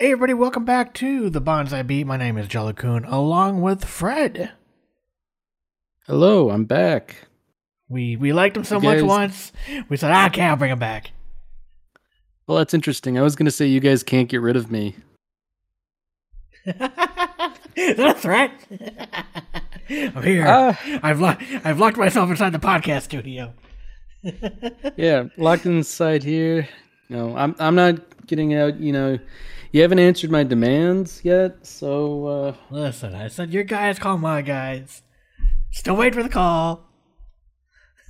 Hey everybody, welcome back to the Bonsai Beat. My name is Jellicoon, along with Fred. Hello, I'm back. We we liked him so You much guys- once, we said, ah, okay, I'll bring him back. Well, that's interesting. I was going to say you guys can't get rid of me. Is that a threat? I'm here. Ah. I've lo- I've locked myself inside the podcast studio. Yeah, locked inside here. No, I'm I'm not getting out. You know, you haven't answered my demands yet, so uh, Listen, I said your guys call my guys. Still wait for the call.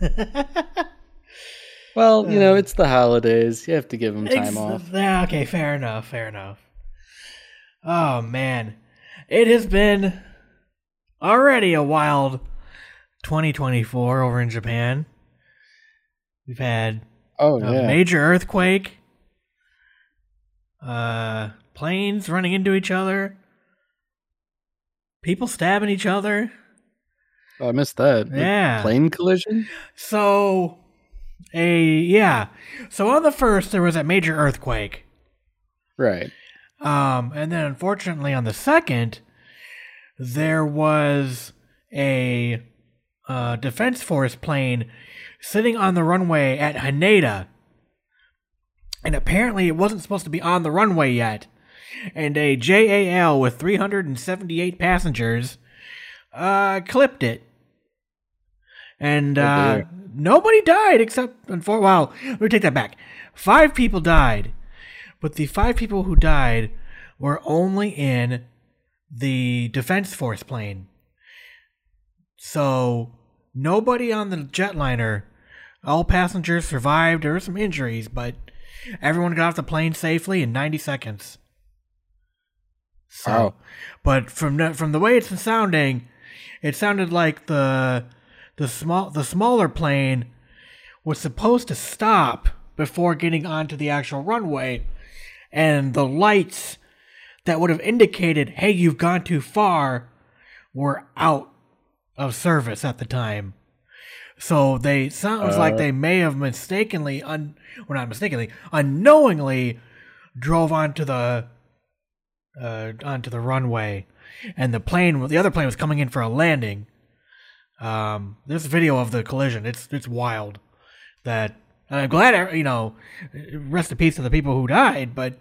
well, you know, it's the holidays. You have to give them time off. Yeah, okay, fair enough, fair enough. Oh man, it has been already a wild 2024 over in Japan. We've had Oh a yeah, major earthquake, uh, planes running into each other, people stabbing each other. Oh, I missed that. Like, Yeah. plane collision. So, a yeah. So on the first, there was a major earthquake. Right. Um, and then unfortunately on the second, there was a uh, defense force plane sitting on the runway at Haneda. And apparently it wasn't supposed to be on the runway yet. And a JAL with 378 passengers uh, clipped it. And Oh, uh, dear. nobody died except, unfor- well, let me take that back. Five people died. But the five people who died were only in the Defense Force plane. So nobody on the jetliner, all passengers survived. There were some injuries, but everyone got off the plane safely in 90 seconds. So, Wow. but from the, from the way it's sounding, it sounded like the the small the smaller plane was supposed to stop before getting onto the actual runway and the lights that would have indicated hey you've gone too far were out of service at the time so they sounds like Uh. they may have mistakenly un well not mistakenly unknowingly drove onto the uh onto the runway. And the plane the other plane was coming in for a landing. Um there's video of the collision. It's it's wild that I'm glad uh, you know rest in peace to the people who died but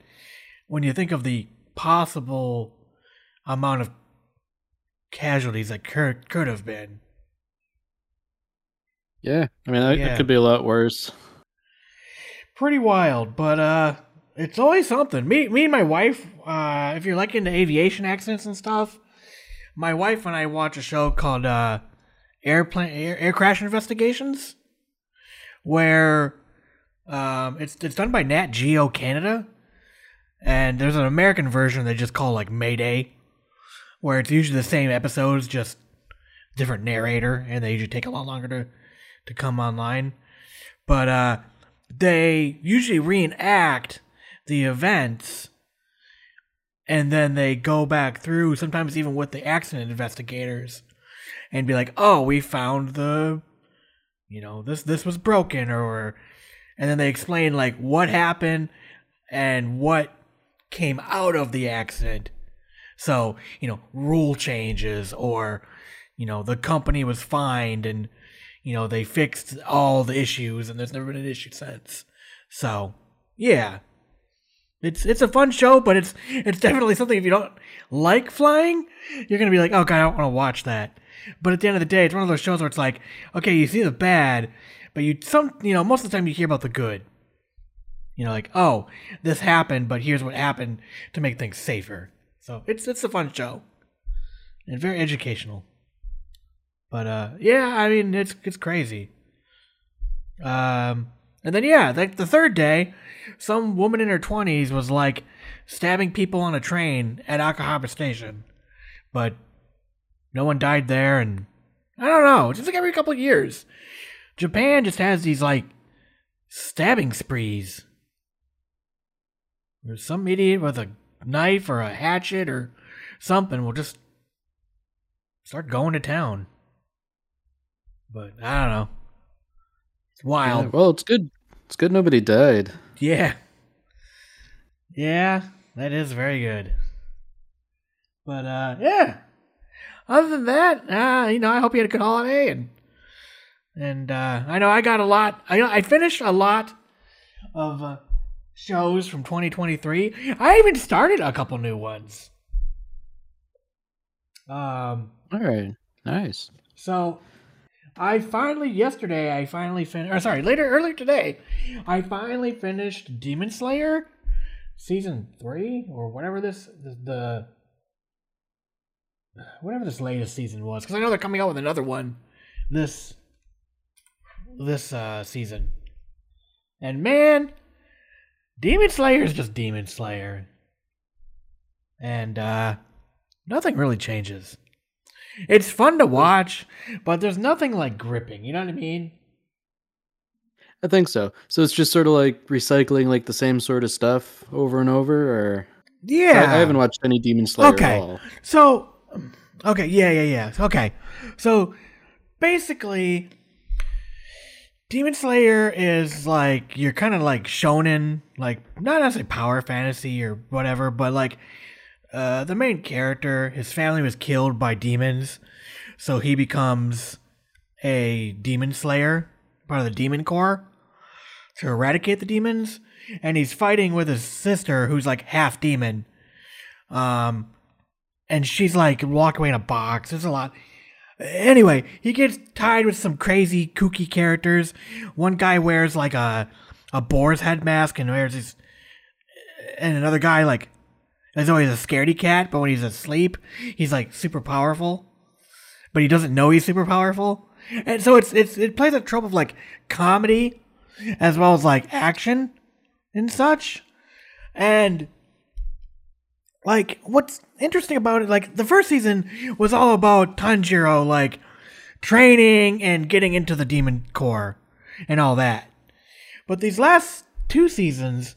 when you think of the possible amount of casualties that could could have been Yeah. I mean, that, Yeah. it could be a lot worse. pretty wild but uh it's always something me me and my wife uh if you're like into aviation accidents and stuff my wife and i watch a show called uh airplane air, air crash investigations where um it's it's done by nat geo canada and there's an american version they just call like mayday where it's usually the same episodes just different narrator and they usually take a lot longer to to come online. But uh they usually reenact the events and then they go back through sometimes even with the accident investigators and be like oh we found the you know this this was broken or and then they explain like what happened and what came out of the accident. So you know rule changes or you know the company was fined and you know they fixed all the issues and there's never been an issue since. So yeah. It's it's a fun show but it's it's definitely something if you don't like flying you're gonna be like oh god i don't want to watch that. But at the end of the day it's one of those shows where it's like okay you see the bad but you some you know most of the time you hear about the good. You know like oh this happened but here's what happened to make things safer. So it's it's a fun show. And very educational but uh yeah i mean it's it's crazy. Um and then yeah like the third day some woman in her 20s was like stabbing people on a train at Akihabara station. But no one died there and i don't know just like every couple of years. Japan just has these like stabbing sprees. There's some idiot with a knife or a hatchet or something will just start going to town but i don't know it's Yeah, wild well, it's good. It's good nobody died. Yeah. Yeah. That is very good. But uh, yeah. Other than that, uh, you know, I hope you had a good holiday, and and uh, I know I got a lot. I I finished a lot of uh, shows from 2023. I even started a couple new ones. Um. All right. Nice. So I finally yesterday I finally finished or sorry, later earlier today, I finally finished Demon Slayer season 3 or whatever this the, the whatever this latest season was cuz I know they're coming out with another one this this uh season. And man, Demon Slayer is just Demon Slayer. And uh nothing really changes. It's fun to watch, but there's nothing like gripping. You know what I mean? I think so. So it's just sort of like recycling like the same sort of stuff over and over, or Yeah. I, I haven't watched any Demon Slayer Okay. at all. So, um, okay, yeah, yeah, yeah. Okay. So, basically, Demon Slayer is like, you're kind of like shonen, like, not necessarily power fantasy or whatever, but like, uh, the main character, his family was killed by demons, so he becomes a demon slayer, part of the demon corps, to eradicate the demons, and he's fighting with his sister, who's like half demon. Um, and she's like locked away in a box. There's a lot. Anyway, he gets tied with some crazy kooky characters. One guy wears like a a boar's head mask and wears his, and another guy like is always a scaredy cat, but when he's asleep, he's like super powerful, but he doesn't know he's super powerful. And so it's it's it plays a trope of like comedy as well as like action and such. And like what's interesting about it like the first season was all about tanjiro like training and getting into the demon corps and all that but these last two seasons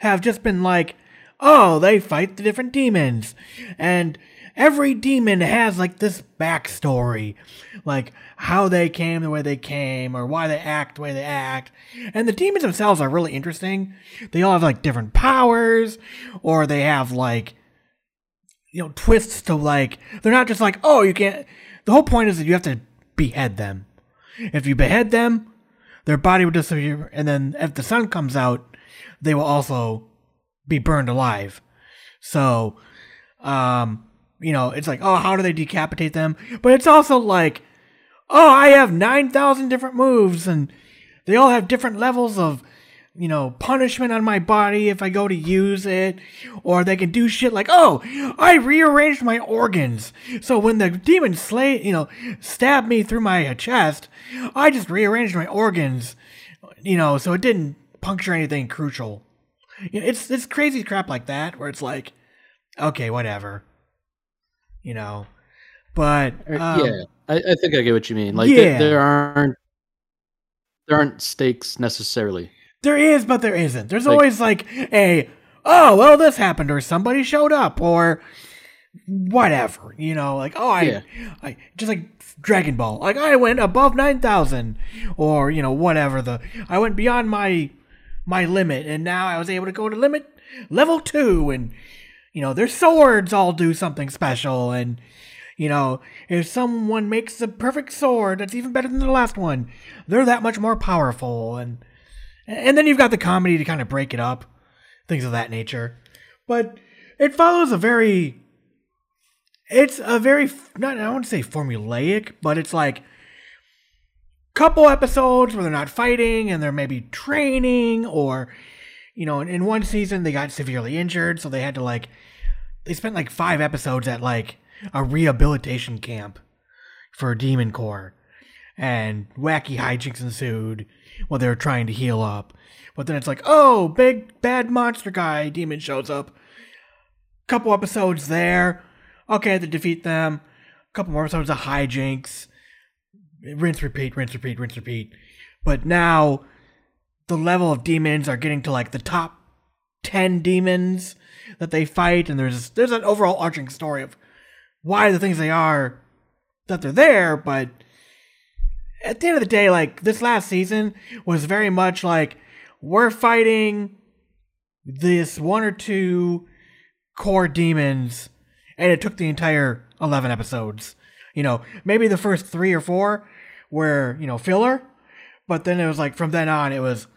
have just been like oh they fight the different demons. And every demon has like this backstory. Like how they came the way they came or why they act the way they act. And the demons themselves are really interesting. They all have like different powers or they have like you know twists to like they're not just like oh you can't the whole point is that you have to behead them. If you behead them their body will disappear and then if the sun comes out they will also be burned alive so um you know it's like oh how do they decapitate them but it's also like oh i have 9000 different moves and they all have different levels of you know, punishment on my body if I go to use it. Or they can do shit like, oh, I rearranged my organs. So when the demon slay, you know, stabbed me through my chest, I just rearranged my organs, you know, so it didn't puncture anything crucial. You know, It's, it's crazy crap like that where it's like, okay, whatever. You know, but, um, yeah, I, I think I get what you mean. Like Yeah. there, there aren't there aren't stakes necessarily. There is, but there isn't. There's Like- always like a, oh, well, this happened, or somebody showed up, or whatever. You know, like oh, I, Yeah. I just like Dragon Ball. Like I went above nine thousand, or you know, whatever. The I went beyond my my limit, and now I was able to go to limit level two, and you know, their swords all do something special, and you know, if someone makes a perfect sword that's even better than the last one, they're that much more powerful, and and then you've got the comedy to kind of break it up, things of that nature. But it follows a very, it's a very not I won't say formulaic, but it's like couple episodes where they're not fighting and they're maybe training or you know in, in one season they got severely injured so they had to like they spent like five episodes at like a rehabilitation camp for demon corps. And wacky hijinks ensued while they were trying to heal up. But then it's like oh big bad monster guy demon shows up. Couple episodes there. Okay to defeat them. Couple more episodes of hijinks rinse repeat rinse repeat rinse repeat but now the level of demons are getting to like the top 10 demons that they fight and there's there's an overall arching story of why the things they are that they're there but at the end of the day like this last season was very much like we're fighting this one or two core demons, and it took the entire eleven episodes. You know, maybe the first three or four were you know filler, but then it was like from then on it was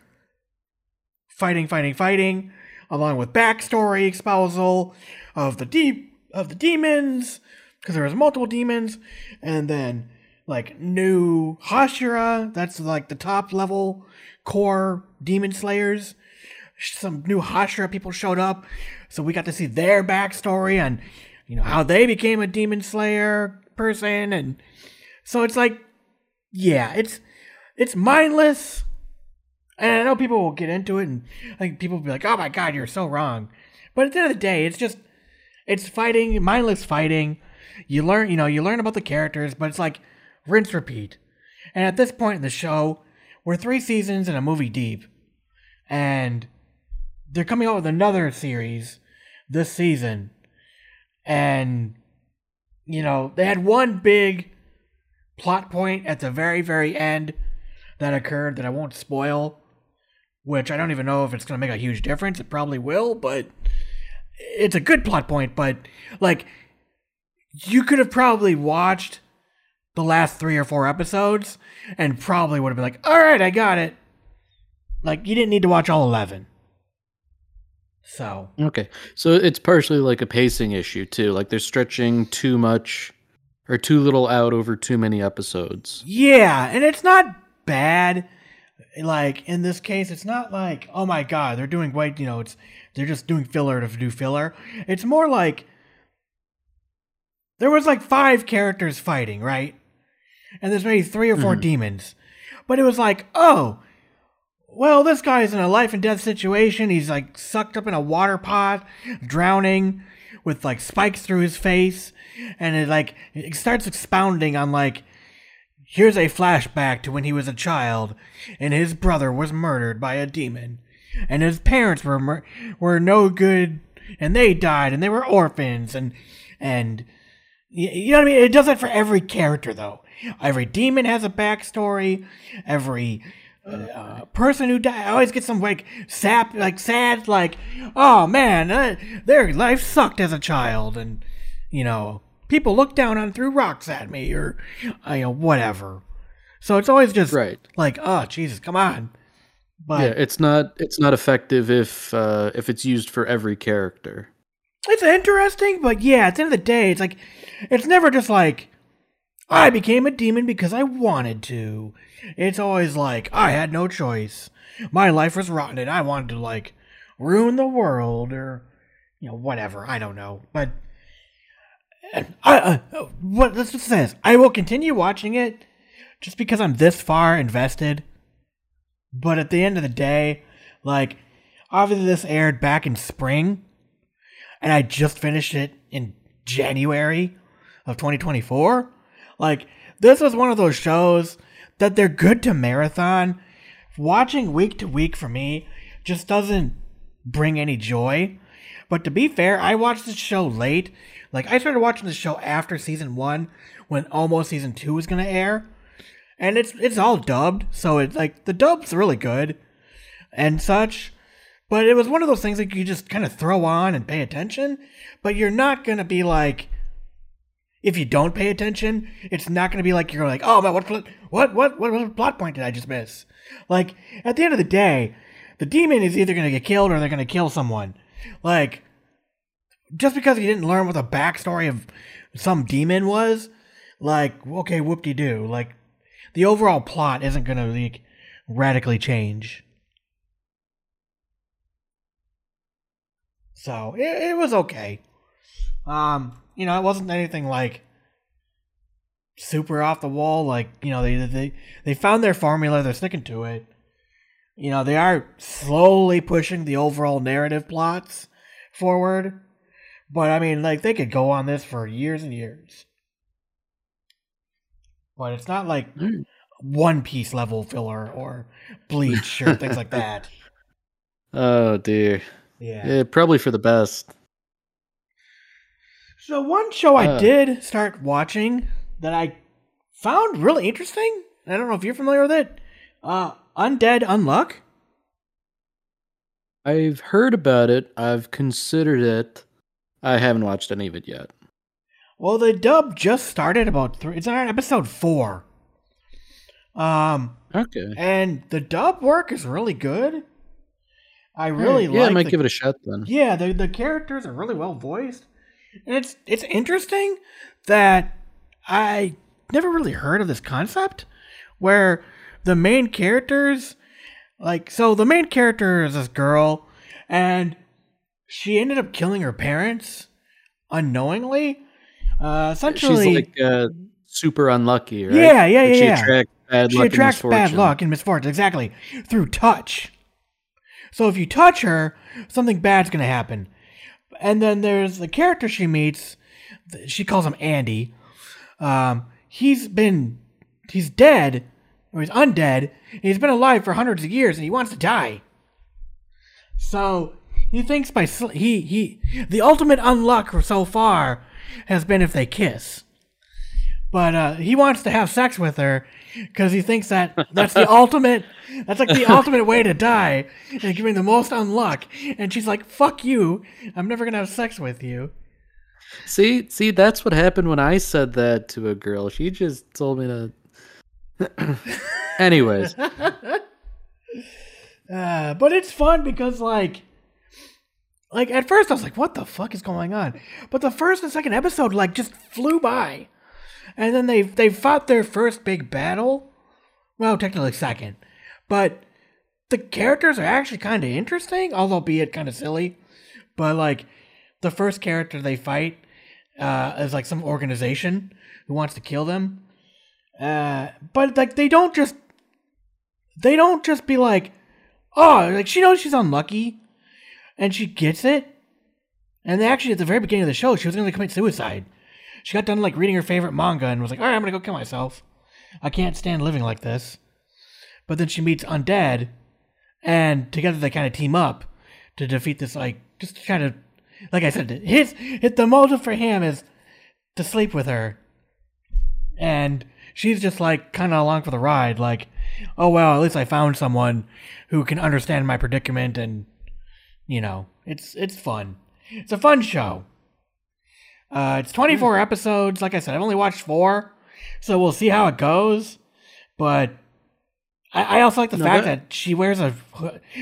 fighting, fighting, fighting, along with backstory espousal of the deep of the demons because there was multiple demons, and then like new Hashira. That's like the top level core demon slayers. Some new Hashira people showed up, so we got to see their backstory and you know how they became a demon slayer person, and so it's like, yeah, it's it's mindless. And I know people will get into it, and I think people will be like, "Oh my god, you're so wrong," but at the end of the day, it's just it's fighting, mindless fighting. You learn, you know, you learn about the characters, but it's like rinse repeat. And at this point in the show, we're three seasons and a movie deep, and they're coming out with another series this season, and you know they had one big plot point at the very very end that occurred that I won't spoil, which I don't even know if it's going to make a huge difference. It probably will, but it's a good plot point. But like, you could have probably watched the last three or four episodes and probably would have been like, all right, I got it. Like, you didn't need to watch all 11. So, Okay. So it's partially like a pacing issue too. Like they're stretching too much or too little out over too many episodes. yeah, and it's not bad. Like, in this case, it's not like, oh my god, they're doing white, you know, it's, they're just doing filler to do filler. It's more like, there was like five characters fighting, right? And there's maybe three or 4 mm-hmm. demons. But it was like, oh, well, this guy's in a life and death situation. He's like sucked up in a water pot, drowning, with like spikes through his face, and it like it starts expounding on like here's a flashback to when he was a child, and his brother was murdered by a demon, and his parents were mur- were no good, and they died, and they were orphans, and and you know what I mean. It does that for every character though. Every demon has a backstory. Every uh, person who died I always get some like sap, like sad, like oh man, uh, their life sucked as a child, and you know people look down on threw rocks at me or uh, you know whatever. So it's always just Right. like oh Jesus, come on. But yeah, it's not it's not effective if uh if it's used for every character. it's interesting, but yeah, at the end of the day, it's like it's never just like I became a demon because I wanted to. It's always like I had no choice. My life was rotten and I wanted to like ruin the world or you know whatever. I don't know, but I uh, what this just says I will continue watching it just because I'm this far invested. But at the end of the day, like obviously this aired back in spring and I just finished it in January of 2024. Like, this was one of those shows that they're good to marathon. Watching week to week for me just doesn't bring any joy. But to be fair, I watched the show late. Like, I started watching the show after season one, when almost season two was gonna air, and it's it's all dubbed, so it's like the dub's really good and such. But it was one of those things that you just kind of throw on and pay attention, but you're not gonna be like, if you don't pay attention, it's not gonna be like you're like, oh man, what what what what, what plot point did I just miss? Like at the end of the day, the demon is either gonna get killed or they're gonna kill someone. Like just because you didn't learn what the backstory of some demon was, like okay, whoop de doo. Like the overall plot isn't gonna like radically change. So it, it was okay. Um, you know, it wasn't anything like super off the wall. Like you know, they they they found their formula. They're sticking to it. You know, they are slowly pushing the overall narrative plots forward. But I mean, like they could go on this for years and years. But it's not like hmm. One Piece level filler or Bleach or things like that. Oh dear. Yeah. Yeah, probably for the best. So one show I Uh. did start watching that I found really interesting. I don't know if you're familiar with it. Uh, Undead Unluck. I've heard about it. I've considered it. I haven't watched any of it yet. Well, the dub just started about three. It's on episode four. Um, Okay. and the dub work is really good. I really yeah, like. I might the, give it a shot then. Yeah, the the characters are really well voiced, and it's it's interesting that I never really heard of this concept where the main characters, like, so the main character is this girl, and she ended up killing her parents unknowingly. Uh, essentially, She's like uh, super unlucky, right? Yeah, yeah, But yeah, She yeah. attracts bad she luck and. She attracts bad misfortune. luck and misfortune exactly through touch so if you touch her something bad's going to happen and then there's the character she meets she calls him andy. Um, he's been he's dead or he's undead and he's been alive for hundreds of years and he wants to die. So he thinks by sl- he he the ultimate unluck so far has been if they kiss. But uh, he wants to have sex with her because he thinks that that's the ultimate that's like the ultimate way to die and giving the most unluck. And she's like fuck you. I'm never gonna have sex with you. See, see, that's what happened when I said that to a girl. She just told me to. Anyways, uh, but it's fun because like like at first i was like what the fuck is going on? But the first and second episode like just flew by and then they they fought their first big battle. Well technically second. But the characters are actually kind of interesting although be it kind of silly. But like the first character they fight uh, is like some organization who wants to kill them. Uh, but like they don't just they don't just be like oh like she knows she's unlucky and she gets it. And they actually at the very beginning of the show she was going to commit suicide she got done like reading her favorite manga and was like all right i'm to go kill myself. I can't stand living like this. But then she meets undead and together they kind of team up to defeat this like just kind of like i said his hit the motive for him is to sleep with her. And she's just like kind of along for the ride like oh well at least i found someone who can understand my predicament and you know it's it's fun. It's a fun show uh it's 24 episodes like i said i've only watched four so we'll see how it goes but i, I also like the No, fact that- that she wears a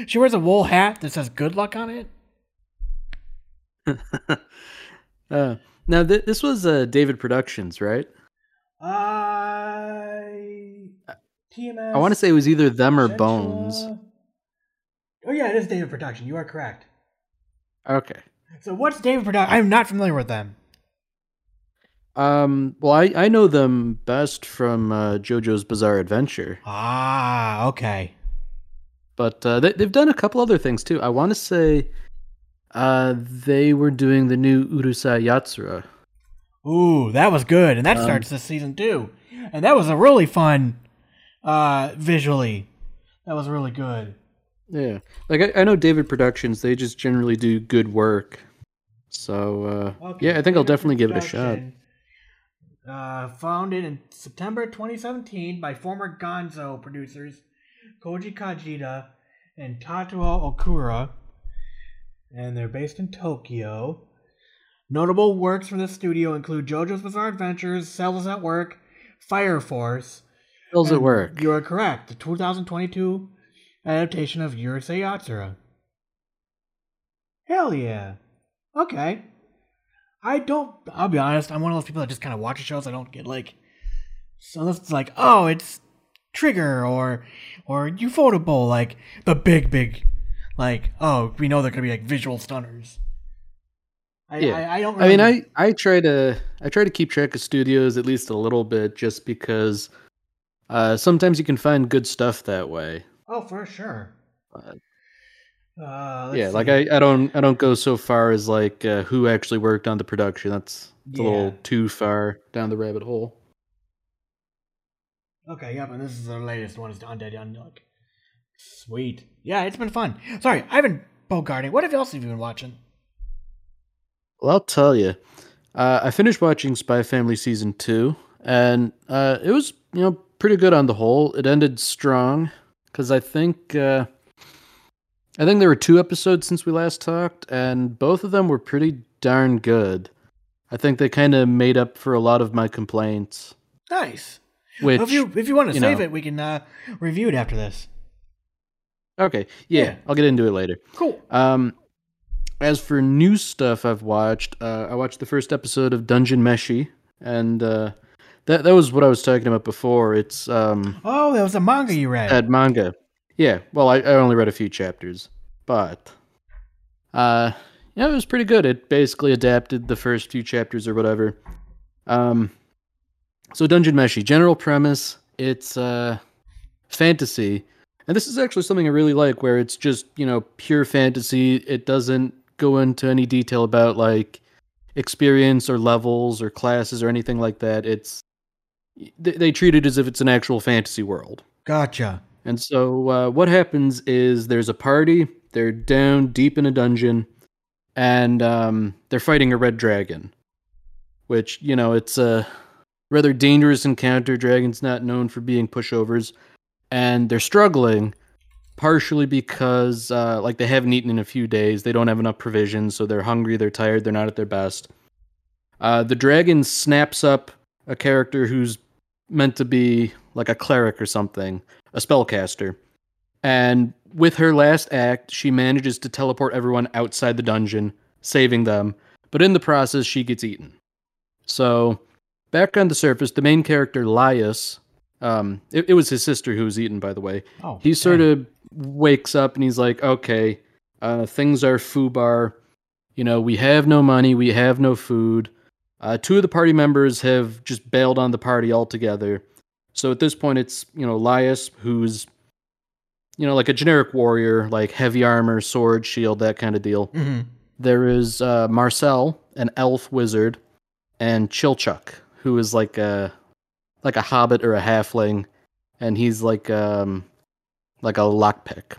she wears a wool hat that says good luck on it uh, now th- this was uh, David Productions, right? I TMS. I want to say it was either them or Bones. Oh yeah, it is David Production. You are correct. Okay. So what's David Production? I'm not familiar with them. Um. Well, I I know them best from uh, JoJo's Bizarre Adventure, Ah, okay. but uh, they they've done a couple other things too. I want to say, uh, they were doing the new Urusei Yatsura. Ooh, that was good, and that Um, starts this season too. And that was a really fun, uh, visually. That was really good. Yeah, like I, I know David Productions. They just generally do good work. So uh, Okay, yeah, I think I'll definitely give it a shot. Uh, founded in September 2017 by former Gonzo producers Koji Kajita and Tatsuo Okura, and they're based in Tokyo. Notable works from the studio include JoJo's Bizarre Adventures, Cells at Work, Fire Force. How's at work? You are correct. The 2022 adaptation of Urusei Yatsura. Hell yeah. Okay. I don't. I'll be honest. I'm one of those people that just kind of watch shows. I don't get like. So it's like, oh, it's Trigger or or Ufotable, like the big, big, like, oh, we know they're gonna be like visual stunners. I, Yeah. I, I don't. I mean, really- I I try to I try to keep track of studios at least a little bit, just because uh, sometimes you can find good stuff that way. Oh, for sure. But- Uh, yeah, like. I, I don't I don't go so far as like uh, who actually worked on the production. That's it's a little too far down the rabbit hole. Okay, yep, and this is the latest one is Undead Unluck. Sweet. Yeah, it's been fun. Sorry, Ivan Bogarting. What else have you been watching? Well, I'll tell you. Uh, I finished watching Spy Family season two, and uh, it was you know pretty good on the whole. It ended strong because I think uh, I think there were two episodes since we last talked, and both of them were pretty darn good. I think they kind of made up for a lot of my complaints. Nice. Which, Well, if you if you want to you save know. it, we can uh, review it after this. okay, yeah, Yeah. I'll get into it later. Cool. Um, as for new stuff I've watched, uh, I watched the first episode of Dungeon Meshi, and uh, that that was what I was talking about before. It's um, Oh, that was a manga you read. that manga. Yeah, well, I, I only read a few chapters, but uh, yeah, it was pretty good. It basically adapted the first few chapters or whatever. Um, so Dungeon Meshi, general premise, it's uh, fantasy, and this is actually something I really like, where it's just you know pure fantasy. It doesn't go into any detail about like experience or levels or classes or anything like that. It's they, they treat it as if it's an actual fantasy world. Gotcha. And so uh, what happens is there's a party. They're down deep in a dungeon, and um, they're fighting a red dragon, which you know it's a rather dangerous encounter. Dragon's not known for being pushovers, and they're struggling partially because uh, like they haven't eaten in a few days. They don't have enough provisions, so they're hungry. They're tired. They're not at their best. Uh, the dragon snaps up a character who's meant to be like a cleric or something a spellcaster. And with her last act, she manages to teleport everyone outside the dungeon, saving them. But in the process, she gets eaten. So, back on the surface, the main character, Laios, um, it, it was his sister who was eaten, by the way. Oh, He sort dang. of wakes up and he's like, okay, uh, things are foobar. You know, we have no money, we have no food. Uh, two of the party members have just bailed on the party altogether. So at this point, it's, you know, Laios, who's, you know, like a generic warrior, like heavy armor, sword, shield, that kind of deal. Mhm. There is uh, Marcille, an elf wizard, and Chilchuck, who is like a like a hobbit or a halfling, and he's like um like a lockpick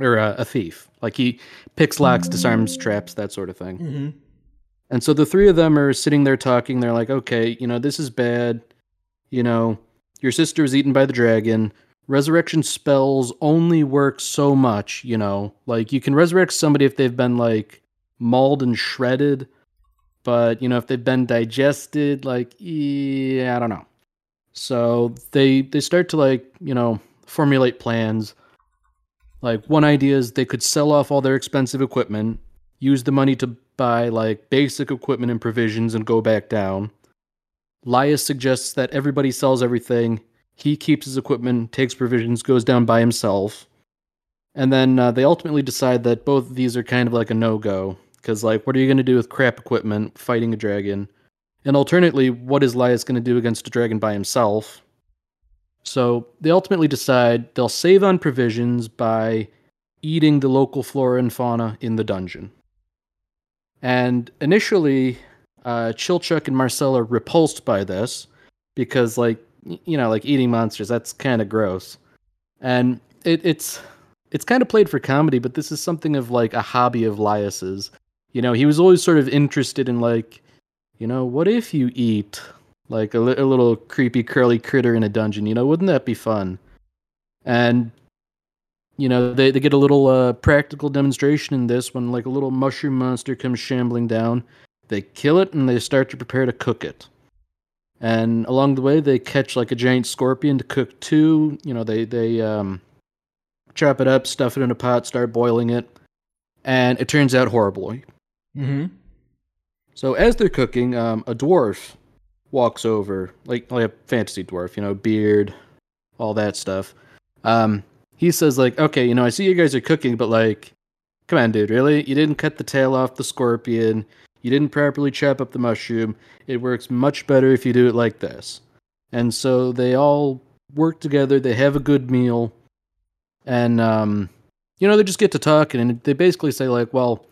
or a, a thief. Like he picks locks, disarms traps, that sort of thing. Mhm. And so the three of them are sitting there talking. They're like, okay, you know, this is bad. You know, your sister was eaten by the dragon. Resurrection spells only work so much, you know. Like, you can resurrect somebody if they've been, like, mauled and shredded. But, you know, if they've been digested, like, yeah, I don't know. So they they start to, like, you know, formulate plans. Like, one idea is they could sell off all their expensive equipment, use the money to buy like basic equipment and provisions and go back down. Laios suggests that everybody sells everything. He keeps his equipment, takes provisions, goes down by himself. And then uh, they ultimately decide that both of these are kind of like a no go. Because, like, what are you going to do with crap equipment fighting a dragon? And alternately, what is Laios going to do against a dragon by himself? So they ultimately decide they'll save on provisions by eating the local flora and fauna in the dungeon. And initially, uh, Chilchuck and Marcille are repulsed by this because, like, you know, like eating monsters, that's kind of gross. And it, it's it's kind of played for comedy, but this is something of like a hobby of Laios's. You know, he was always sort of interested in like, you know, what if you eat like a, li- a little creepy curly critter in a dungeon? You know, wouldn't that be fun? And you know they, they get a little uh, practical demonstration in this when like a little mushroom monster comes shambling down. They kill it and they start to prepare to cook it. And along the way they catch like a giant scorpion to cook too you know they they um, chop it up stuff it in a pot start boiling it and it turns out horribly Mhm. so as they're cooking um, a dwarf walks over like like a fantasy dwarf you know beard all that stuff. Um, he says like okay you know i see you guys are cooking but like come on dude really? You didn't cut the tail off the scorpion. You didn't properly chop up the mushroom. It works much better if you do it like this. And so they all work together. They have a good meal. And um, you know they just get to talking and they basically say like well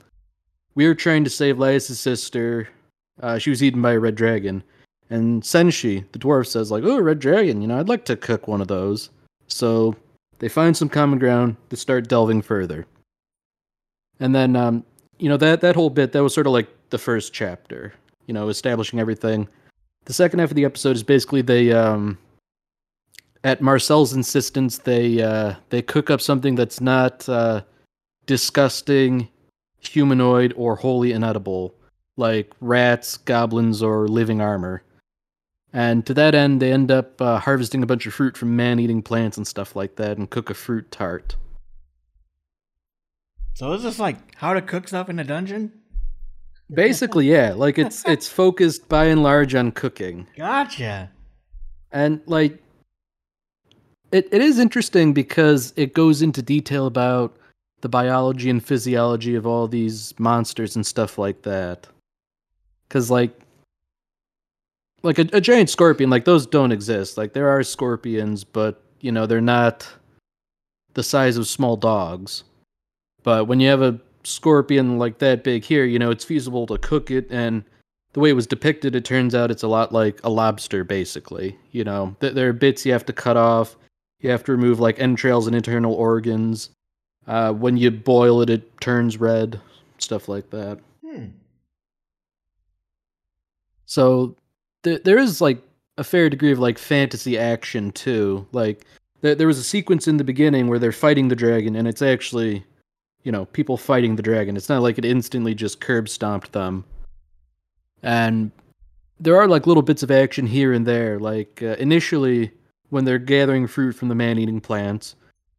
we were trying to save Laios' sister. Uh, she was eaten by a red dragon. And senshi the dwarf says like oh red dragon you know i'd like to cook one of those. So they find some common ground to start delving further. And then, um, you know, that, that whole bit, that was sort of like the first chapter, you know, establishing everything. The second half of the episode is basically they, um, at Marcille's insistence, they, uh, they cook up something that's not, uh, disgusting humanoid or wholly inedible, like rats, goblins, or living armor. And to that end, they end up uh, harvesting a bunch of fruit from man eating plants and stuff like that and cook a fruit tart. So is this like how to cook stuff in a dungeon? Basically, yeah. Like it's it's focused by and large on cooking. Gotcha. And like it, it is interesting because it goes into detail about the biology and physiology of all these monsters and stuff like that. Cause like like a, a giant scorpion, like those don't exist. Like there are scorpions, but you know, they're not the size of small dogs. But when you have a scorpion like that big here, you know, it's feasible to cook it and the way it was depicted, it turns out it's a lot like a lobster, basically. You know, th- there are bits you have to cut off. You have to remove like entrails and internal organs. Uh, when you boil it, it turns red, stuff like that. Hmm. So th- there is like a fair degree of like fantasy action too. Like th- there was a sequence in the beginning where they're fighting the dragon, and it's actually, you know, people fighting the dragon. It's not like it instantly just curb stomped them. And there are like little bits of action here and there. Like uh, initially, when they're gathering fruit from the man-eating plants,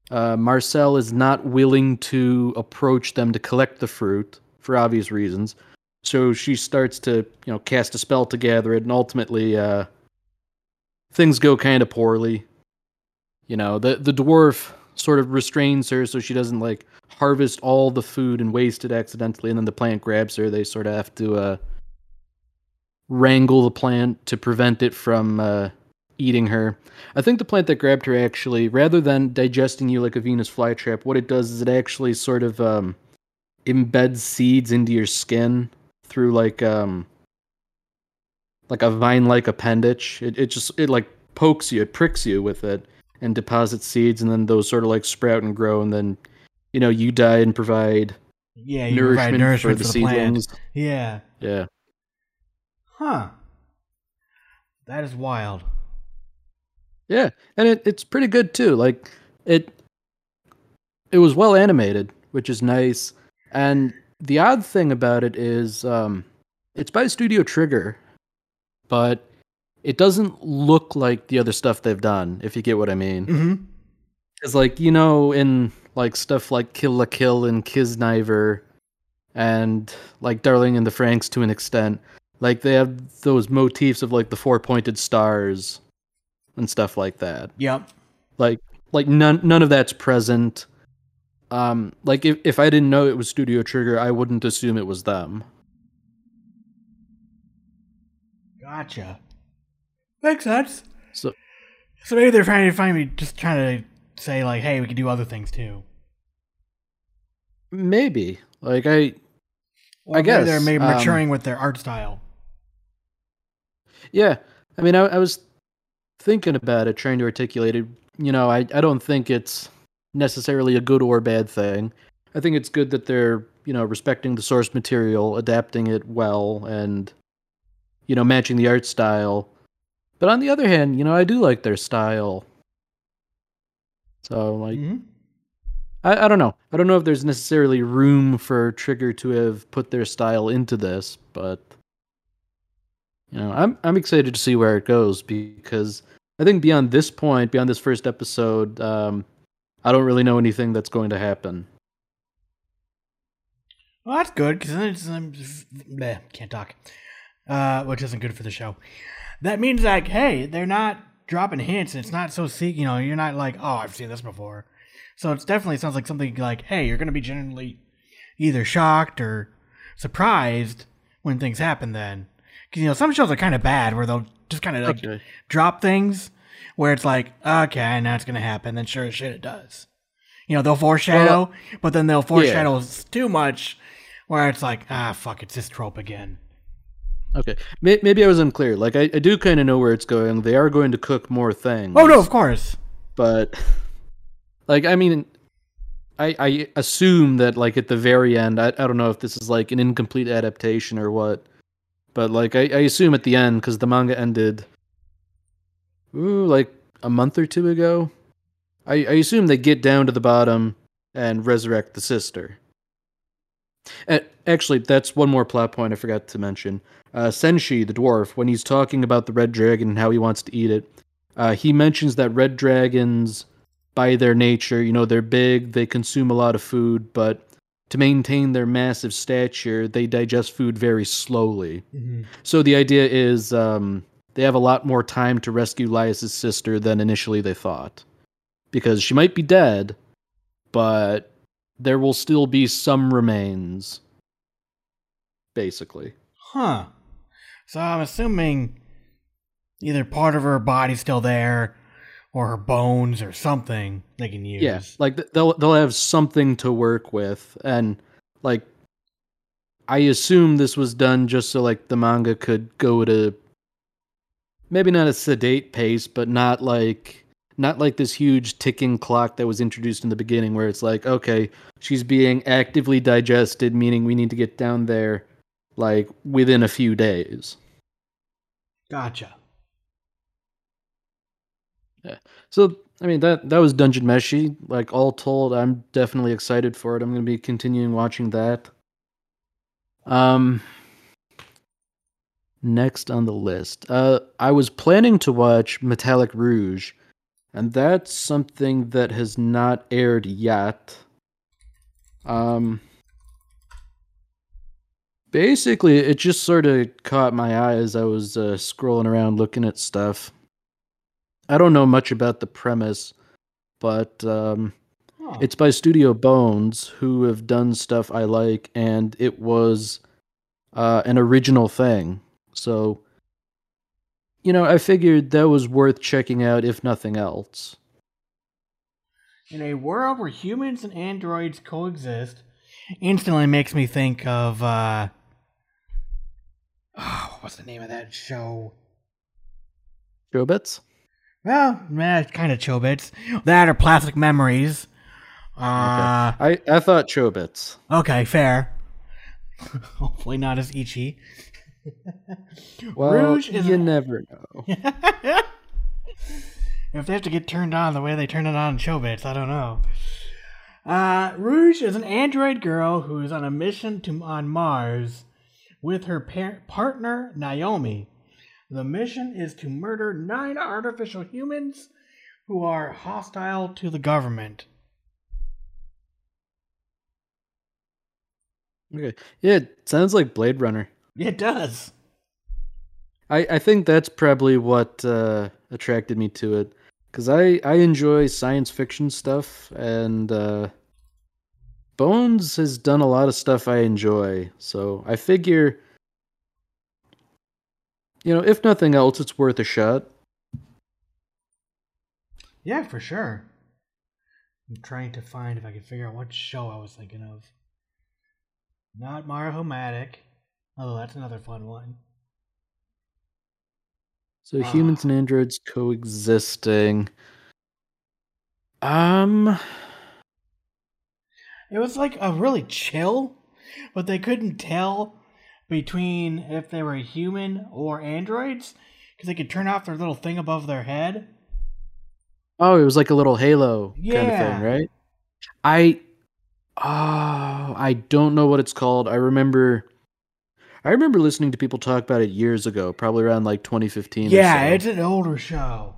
uh, Marcille is not willing to approach them to collect the fruit for obvious reasons. So she starts to, you know, cast a spell to gather it, and ultimately, uh, things go kind of poorly. You know, the the dwarf sort of restrains her so she doesn't like harvest all the food and waste it accidentally, and then the plant grabs her. They sort of have to uh, wrangle the plant to prevent it from uh, eating her. I think the plant that grabbed her actually, rather than digesting you like a Venus flytrap, what it does is it actually sort of um, embeds seeds into your skin through like um like a vine-like appendage. It it just it like pokes you, it pricks you with it, and deposits seeds, and then those sort of like sprout and grow, and then you know you die and provide Yeah, you nourishment, provide nourishment for the for the plant. seedlings. Yeah. Yeah. Huh. That is wild. Yeah, and it, it's pretty good too. Like it, it was well animated, which is nice. And the odd thing about it is, um, it's by Studio Trigger, but it doesn't look like the other stuff they've done. If you get what I mean, Mm-hmm. because like you know, in like stuff like Kill la Kill and Kiznaiver, and like Darling in the Franxx to an extent, like they have those motifs of like the four pointed stars and stuff like that Yep. like like none none of that's present um like if, if i didn't know it was studio trigger i wouldn't assume it was them Gotcha. Makes sense. so So maybe they're trying to find me, just trying to say like, hey, we can do other things too. maybe like i Or I maybe guess, they're maybe um, maturing with their art style. yeah i mean I, I was thinking about it trying to articulate it you know I, I don't think it's necessarily a good or bad thing. I think it's good that they're you know respecting the source material adapting it well and you know matching the art style. But on the other hand you know i do like their style. So like hmm I, I don't know. I don't know if there's necessarily room for Trigger to have put their style into this, but you know, I'm I'm excited to see where it goes because I think beyond this point, beyond this first episode, um, I don't really know anything that's going to happen. Well, that's good because then it's um, bleh, can't talk, uh, which isn't good for the show. That means like, hey, they're not dropping hints. And it's not so seek. You know, you're not like, oh, I've seen this before. So it's definitely sounds like something like, hey, you're gonna be genuinely either shocked or surprised when things happen. Then, because you know some shows are kind of bad where they'll just kind of like Okay. drop things where it's like, okay, now it's gonna happen. Then sure as shit it does. You know, they'll foreshadow, but then they'll foreshadow s- too much where it's like, ah, fuck, it's this trope again. Okay, maybe I was unclear. Like I, I do kind of know where it's going. They are going to cook more things. Oh no, of course. but like I mean, I I assume that like at the very end, I I don't know if this is like an incomplete adaptation or what, but like I, I assume at the end because the manga ended, ooh, like a month or two ago. I I assume they get down to the bottom and resurrect the sister. Uh, actually, that's one more plot point I forgot to mention. Uh, Senshi, the dwarf, when he's talking about the red dragon and how he wants to eat it, uh, he mentions that red dragons, by their nature, you know, they're big, they consume a lot of food, but to maintain their massive stature, they digest food very slowly. Mm-hmm. So the idea is um, they have a lot more time to rescue Laios's sister than initially they thought, because she might be dead, but there will still be some remains. Basically, Huh. So I'm assuming either part of her body's still there or her bones or something they can use. yeah, like they'll they'll have something to work with, and like I assume this was done just so like the manga could go a maybe not a sedate pace, but not like not like this huge ticking clock that was introduced in the beginning where it's like, okay, she's being actively digested, meaning we need to get down there like within a few days. Gotcha. Yeah. So I mean that that was Dungeon Meshi. Like all told, I'm definitely excited for it. I'm gonna be continuing watching that. Um next on the list. Uh I was planning to watch Metallic Rouge, and that's something that has not aired yet. Um basically it just sort of caught my eye as I was uh, scrolling around looking at stuff. I don't know much about the premise, but um, it's by Studio Bones, who have done stuff I like, and it was uh, an original thing. So, you know, I figured that was worth checking out, if nothing else. In a world where humans and androids coexist, instantly makes me think of uh oh, what's the name of that show? Jobits? Well, it's kind of Chobits. That or Plastic Memories. Uh, I, I thought Chobits. okay, fair. Hopefully not as ecchi. Well, Rouge is you never know. if they have to get turned on the way they turn it on in Chobits, I don't know. Uh, Rouge is an android girl who is on a mission to on Mars with her par- partner Naomi. The mission is to murder nine artificial humans who are hostile to the government. Okay. Yeah, it sounds like Blade Runner. It does. I, I think that's probably what uh, attracted me to it because I, I enjoy science fiction stuff and uh, Bones has done a lot of stuff I enjoy. So I figure, you know, if nothing else, it's worth a shot. Yeah, for sure. I'm trying to find if I can figure out what show I was thinking of. Not Mario-Matic, although that's another fun one. So Ah. humans and androids coexisting. Um, It was like a really chill, but they couldn't tell between if they were human or androids because they could turn off their little thing above their head. oh, it was like a little Halo kind of thing, right? I, oh, I don't know what it's called. I remember, I remember listening to people talk about it years ago, probably around like 2015. or Yeah, so. it's an older show.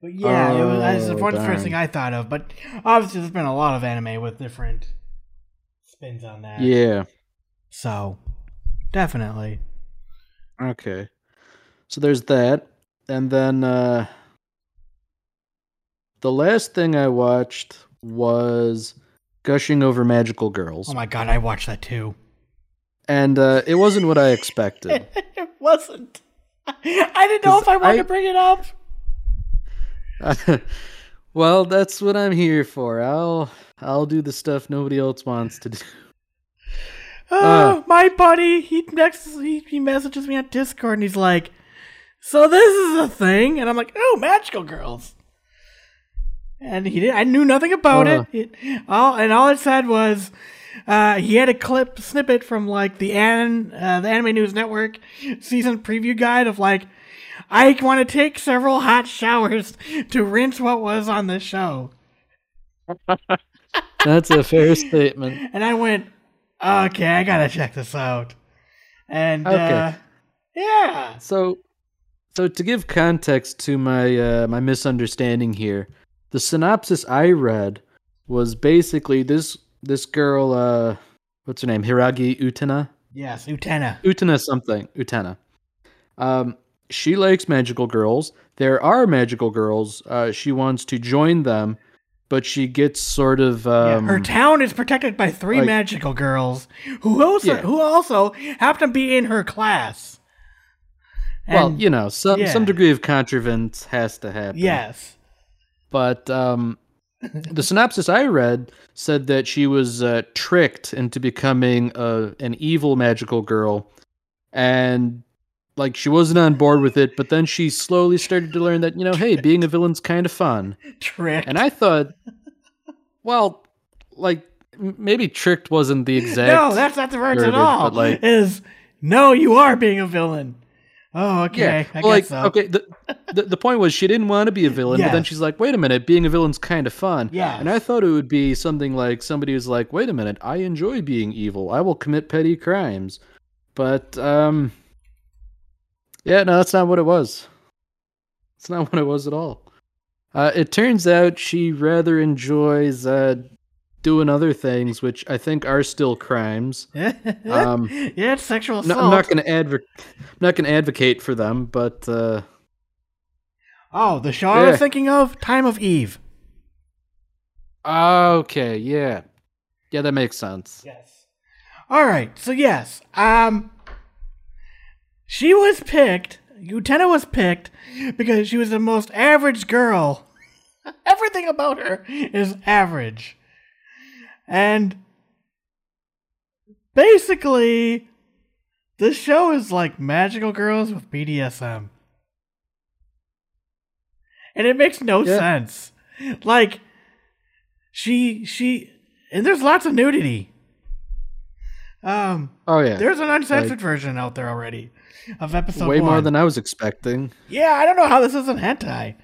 But yeah, it was that's the Oh, one first darn. thing I thought of. But obviously, there's been a lot of anime with different spins on that. yeah. So, definitely. Okay. So there's that. And then uh the last thing I watched was Gushing Over Magical Girls. Oh my god, I watched that too. And uh it wasn't what I expected. it wasn't. I didn't know if I wanted I- to bring it up. well, that's what I'm here for. I'll I'll do the stuff nobody else wants to do. Oh, my buddy, he next he, he messages me on Discord and he's like, "So this is a thing," and I'm like, "Oh, magical girls." And he did. I knew nothing about Uh. it. it. All and all it said was, uh, he had a clip snippet from like the an uh, the Anime News Network season preview guide of like, I want to take several hot showers to rinse what was on the show. That's a fair statement. And I went, Okay, I gotta check this out. And Okay. uh, yeah, So, so to give context to my uh, my misunderstanding here, the synopsis I read was basically this this girl, uh, what's her name, Hiragi Utena, yes, Utena. Utena something, Utena. Um, she likes magical girls. There are magical girls. Uh, she wants to join them, but she gets sort of um, yeah, her town is protected by three like- magical girls who also Yeah. who also happen to be in her class. well, you know, some yeah. some degree of contrivance has to happen. yes, but um, the synopsis I read said that she was uh, tricked into becoming a, an evil magical girl, and like she wasn't on board with it. But then she slowly started to learn that you know, hey, being a villain's kind of fun. trick. And I thought, well, like m- maybe tricked wasn't the exact. no, that's not the words at all. but, like- is no, you are being a villain. Oh, okay. yeah. I well, like so. okay, the, the the point was she didn't want to be a villain, but then she's like, wait a minute, being a villain's kind of fun. Yeah. And I thought it would be something like somebody who's like, wait a minute, I enjoy being evil. I will commit petty crimes. But um Yeah, no, that's not what it was. It's not what it was at all. Uh it turns out she rather enjoys uh doing other things which I think are still crimes. Um yeah, it's sexual no, assault. I'm not going to advocate not going to advocate for them, but uh oh, the show I Yeah. was thinking of, Time of Eve. okay, yeah. Yeah, that makes sense. Yes. All right. So yes, um, she was picked. Utena was picked because she was the most average girl. Everything about her is average, and basically, this show is like magical girls with BDSM, and it makes no Yeah. sense. Like, she she and there's lots of nudity. Um, Oh yeah. there's an uncensored version out there already of episode Way more than I was expecting. Yeah, I don't know how this isn't hentai.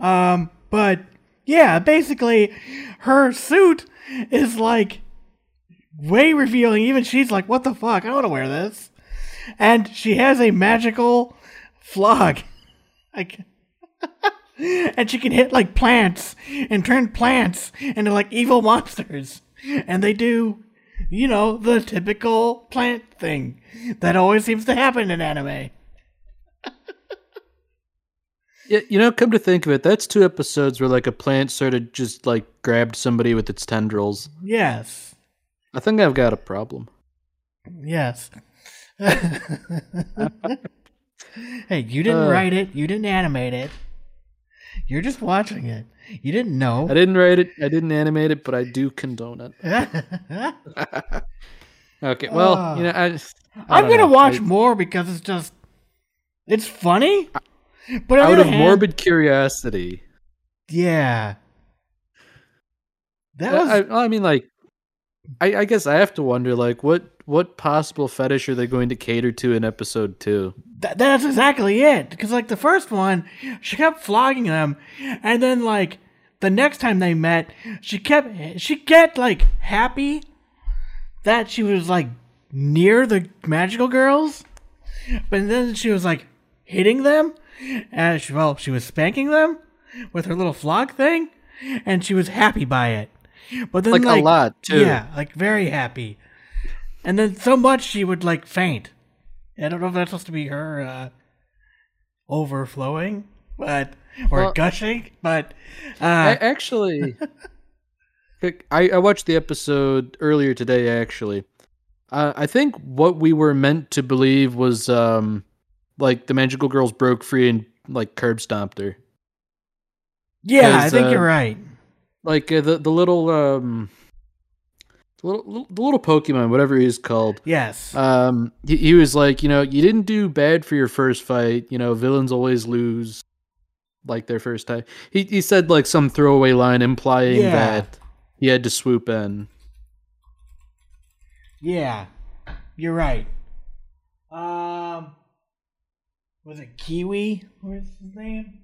Um, but yeah, basically, her suit is like way revealing. Even she's like, "What the fuck? I want to wear this." And she has a magical flog, like, and she can hit like plants and turn plants into like evil monsters. And they do, you know, the typical plant thing that always seems to happen in anime. Yeah, you know, come to think of it, that's two episodes where like a plant sort of just like grabbed somebody with its tendrils. Yes. I think I've got a problem. Yes. hey, you didn't Uh. write it. You didn't animate it. You're just watching it. You didn't know. I didn't write it, I didn't animate it, but I do condone it. Okay, well, Ah. you know, I, I I'm gonna know. watch I- more because it's just it's funny. But out of hand- morbid curiosity. yeah. That I, was I, I mean, like, I, I guess I have to wonder, like, what what possible fetish are they going to cater to in episode two? Th- that's exactly it. Because like the first one, she kept flogging them, and then like the next time they met, she kept she kept like happy that she was like near the magical girls, but then she was like hitting them, and she, well she was spanking them with her little flog thing, and she was happy by it. But then Like, like, a lot too. yeah, like very happy. And then so much she would like faint. I don't know if that's supposed to be her uh, overflowing, but or Well- gushing, but I uh, actually, I, I watched the episode earlier today. Actually, uh, I think what we were meant to believe was um, like the magical girls broke free and like curb stomped her. yeah, I think uh, you're right. Like uh, the the little um, the little the little Pokemon, whatever he's called. Yes, Um, he, he was like, you know, you didn't do bad for your first fight. You know, villains always lose, like their first time. He he said like some throwaway line implying Yeah. that he had to swoop in. yeah, you're right. Um, was it Kiwi? What's his name?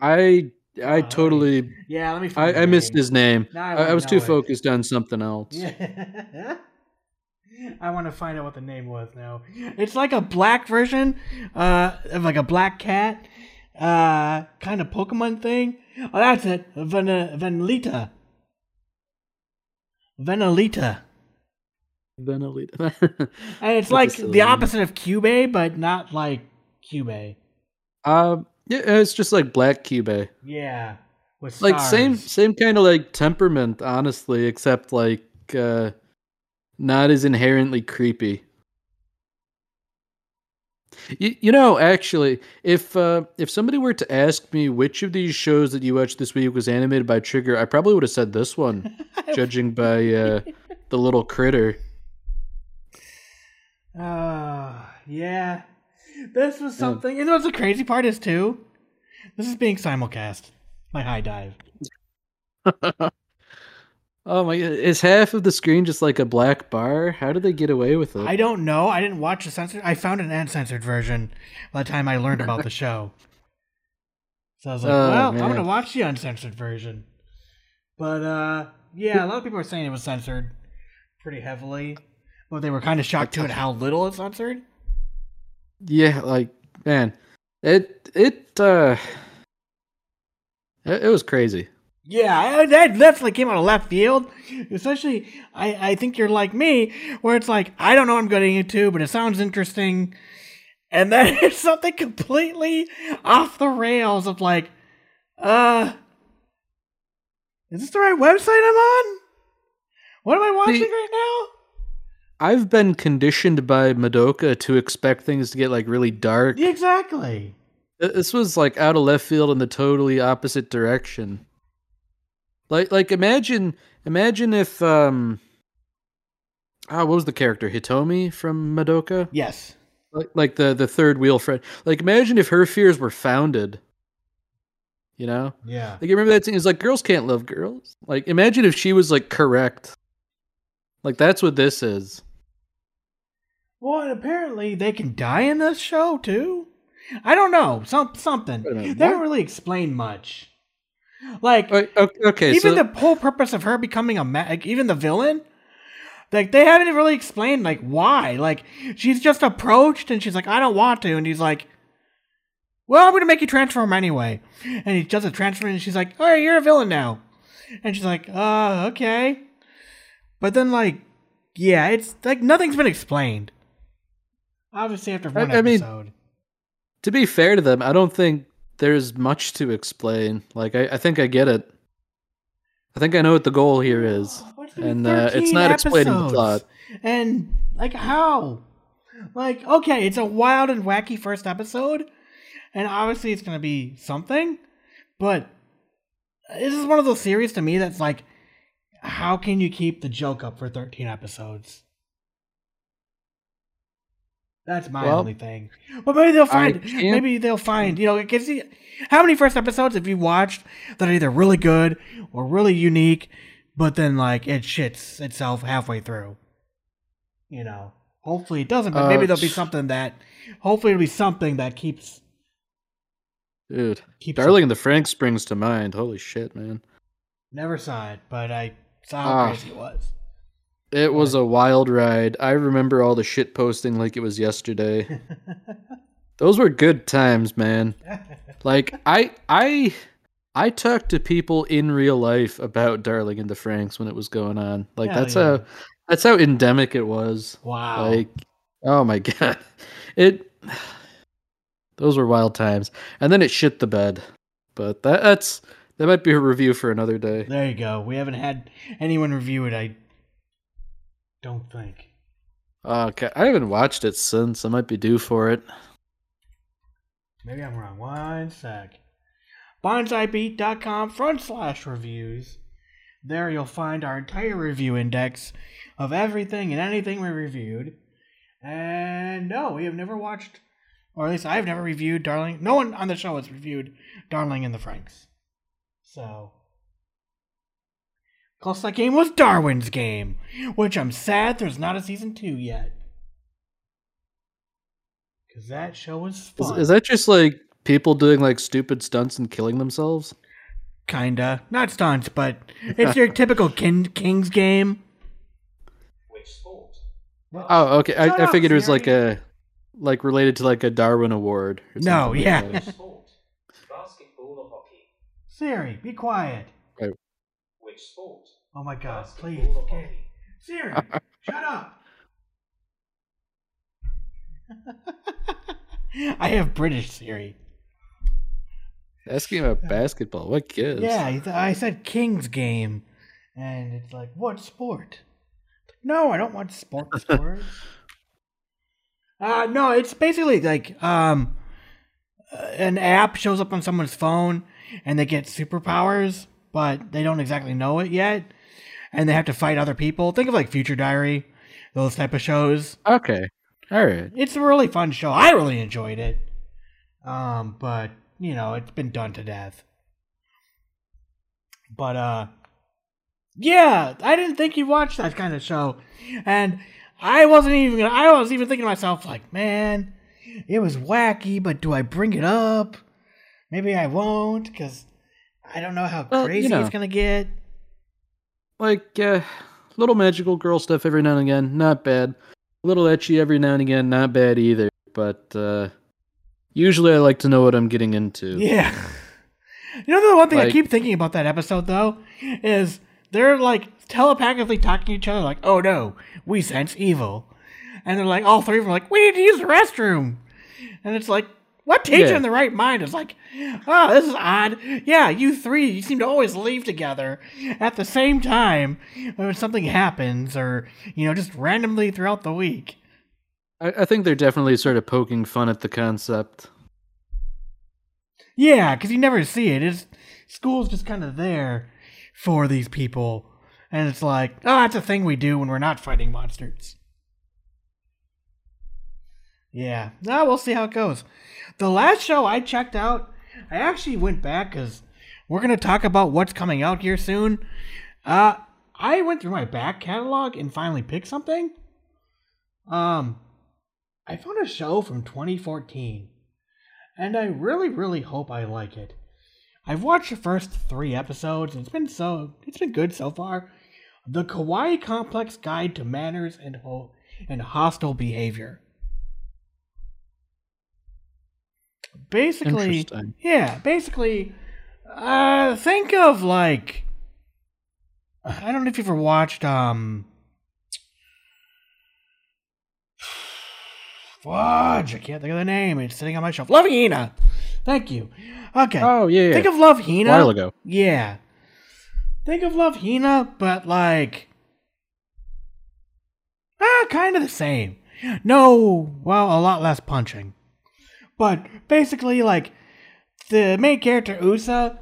I I Uh, totally Yeah, let me. Find I, I missed his name. I I, was too it. focused on something else. Yeah. I want to find out what the name was now. It's like a black version uh, of like a black cat uh, kind of Pokemon thing. Oh, that's it. Ven- Venalita. Venalita. Venalita. And it's That's like the opposite of Kyubey, but not like Kyubey. um, yeah, it's just like Black Cube. Yeah. With Like same stars. same kind of like temperament, honestly, except like uh not as inherently creepy. You, you know, actually, if uh, if somebody were to ask me which of these shows that you watched this week was animated by Trigger, I probably would have said this one, judging by uh, the little critter. Uh, yeah. This was something. You know what's the crazy part is, too? This is being simulcast. My high dive. Oh my god, is half of the screen just like a black bar? How did they get away with it? I don't know. I didn't watch the censored. I found an uncensored version by the time I learned about the show. So I was like, Oh, well, I'm gonna watch the uncensored version. But uh, yeah, a lot of people are saying it was censored pretty heavily, but they were kind of shocked too at how little it's censored. Yeah, like man, it it uh it, it was crazy. Yeah, that definitely came out of left field. Especially, I, I think you're like me, where it's like, I don't know what I'm getting into, but it sounds interesting. And then it's something completely off the rails of like, uh, is this the right website I'm on? What am I watching See- right I've been conditioned by Madoka to expect things to get like really dark. exactly. This was like out of left field in the totally opposite direction. Like like imagine imagine if um ah what was the character Hitomi from Madoka? Yes. Like like the the third wheel friend. Like imagine if her fears were founded. You know? Yeah. Like you remember that scene? It's like girls can't love girls. Like imagine if she was like correct. Like that's what this is. Well, apparently they can die in this show too. I don't know. Some something. Minute, They don't really explain much. Like okay, okay, even so the whole purpose of her becoming a ma- like, even the villain like they haven't really explained like why like she's just approached and she's like i don't want to and he's like well i'm gonna make you transform anyway and he does a transfer and she's like all right you're a villain now and she's like uh okay but then like yeah it's like nothing's been explained obviously after one I mean- episode to be fair to them, I don't think there's much to explain. Like I, I think I get it. I think I know what the goal here is. And uh, it's 13 not explaining the plot. And like how? Like okay, it's a wild and wacky first episode, and obviously it's gonna be something, but this is one of those series to me that's like, how can you keep the joke up for thirteen episodes? That's my Well, only thing. But maybe they'll find. Maybe they'll find. You know, you- how many first episodes have you watched that are either really good or really unique, but then like it shits itself halfway through. You know, hopefully it doesn't. But Uh, maybe there'll be something that. Hopefully it'll be something that keeps Dude, keeps. Darling in the Franxx springs to mind. Holy shit, man. Never saw it, but I saw how Ah. crazy it was. It was a wild ride. I remember all the shit posting like it was yesterday. Those were good times, man. Like I I I talked to people in real life about Darling in the Franxx when it was going on. Like Hell that's yeah. how that's how endemic it was. wow. Like oh my god. It those were wild times. And then it shit the bed. But that that's that might be a review for another day. there you go. We haven't had anyone review it. I don't think. Okay, I haven't watched it since. I might be due for it. Maybe I'm wrong. One sec. BonsaiBeat.com front slash reviews. There you'll find our entire review index of everything and anything we reviewed. And no, we have never watched, or at least I've never reviewed Darling. No one on the show has reviewed Darling in the Franxx. So. Close that game was Darwin's game, which I'm sad there's not a season two yet. Because that show was Is, fun. is that just like people doing like stupid stunts and killing themselves? Kinda. Not stunts, but it's your typical kin- Kings game. Which sport? Oh, okay. Shut I, I up, figured it was like a like related to like a Darwin Award. Or No, something like yeah. sport? Basketball or hockey? Siri, be quiet. Which sport? Oh my god, please. Basketball Okay. hockey? Siri, shut up. I have British Siri. Asking about basketball. What gives? Yeah, I said King's game, and it's like, what sport? No, I don't want sport sport. uh, no, it's basically like um, uh, an app shows up on someone's phone, and they get superpowers, but they don't exactly know it yet, and they have to fight other people. Think of like Future Diary, those type of shows. Okay. All right. It's a really fun show. I really enjoyed it. Um, but you know, it's been done to death. But uh yeah, I didn't think you'd watch that kind of show. And I wasn't even gonna I was even thinking to myself, like, man, it was wacky, but do I bring it up? Maybe I won't, because I don't know how Well, you crazy know. it's gonna get. Like uh, little magical girl stuff every now and again, not bad. A little ecchi every now and again, not bad either. But uh, usually I like to know what I'm getting into. Yeah. You know the one thing I keep thinking about that episode though is they're like telepathically talking to each other like, "Oh no, we sense evil," and they're like, all three of them are like, "We need to use the restroom," and it's like, what teacher Yeah. in the right mind is like, "Oh, this is odd." Yeah, you three, you seem to always leave together at the same time when something happens, or you know, just randomly throughout the week. I, I think they're definitely sort of poking fun at the concept. Yeah, because you never see it. It's school's just kind of there for these people, and it's like, oh, that's a thing we do when we're not fighting monsters. Yeah, now we'll see how it goes. The last show I checked out, I actually went back because we're gonna talk about what's coming out here soon. Uh, I went through my back catalog and finally picked something. Um, I found a show from 2014 and I really, really hope I like it. I've watched the first three episodes, and it's been so it's been good so far. The Kawaii Complex Guide to Manners and Ho- and Hostile Behavior. Basically, yeah, basically, uh, think of like I don't know if you've ever watched um. Fudge, I can't think of the name. It's sitting on my shelf. Love Hina. Thank you. Okay. Oh yeah, yeah. Think of Love Hina. a while ago. Yeah. Think of Love Hina, but like. Ah, kind of the same. No, well, a lot less punching. But basically, like, the main character, Usa,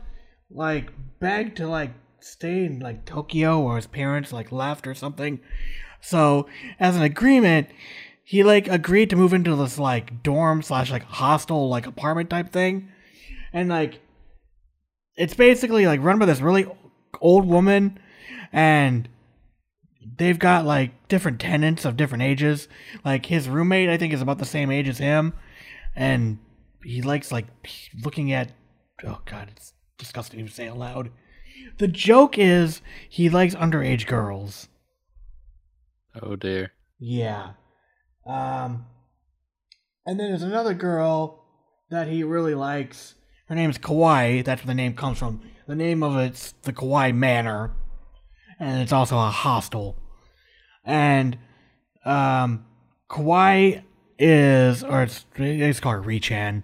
like, begged to, like, stay in, like, Tokyo or his parents, like, left or something. So, as an agreement, he, like, agreed to move into this, like, dorm slash, like, hostel, like, apartment type thing. And, like, it's basically, like, run by this really old woman, and they've got like different tenants of different ages. Like his roommate, I think, is about the same age as him, and he likes like looking at. Oh God, it's disgusting to even say aloud. The joke is he likes underage girls. Oh dear. Yeah. Um. And then there's another girl that he really likes. Her name's Kawaii. That's where the name comes from. The name of it's the Kawaii Manor, and it's also a hostel. And um, Kawaii is, or it's it's called Rechan.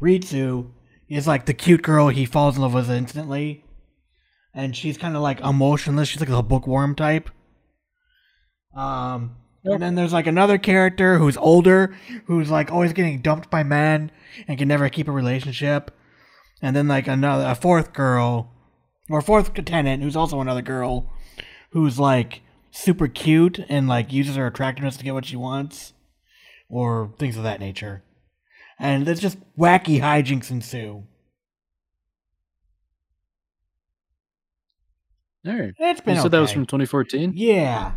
Ritsu is like the cute girl he falls in love with instantly, and she's kind of like emotionless. She's like a bookworm type. Um, and then there's like another character who's older, who's like always getting dumped by men and can never keep a relationship. And then like another a fourth girl, or fourth tenant who's also another girl, who's like super cute and like uses her attractiveness to get what she wants, or things of that nature. And there's just wacky hijinks ensue. All right. It's been You said that was from 2014. yeah.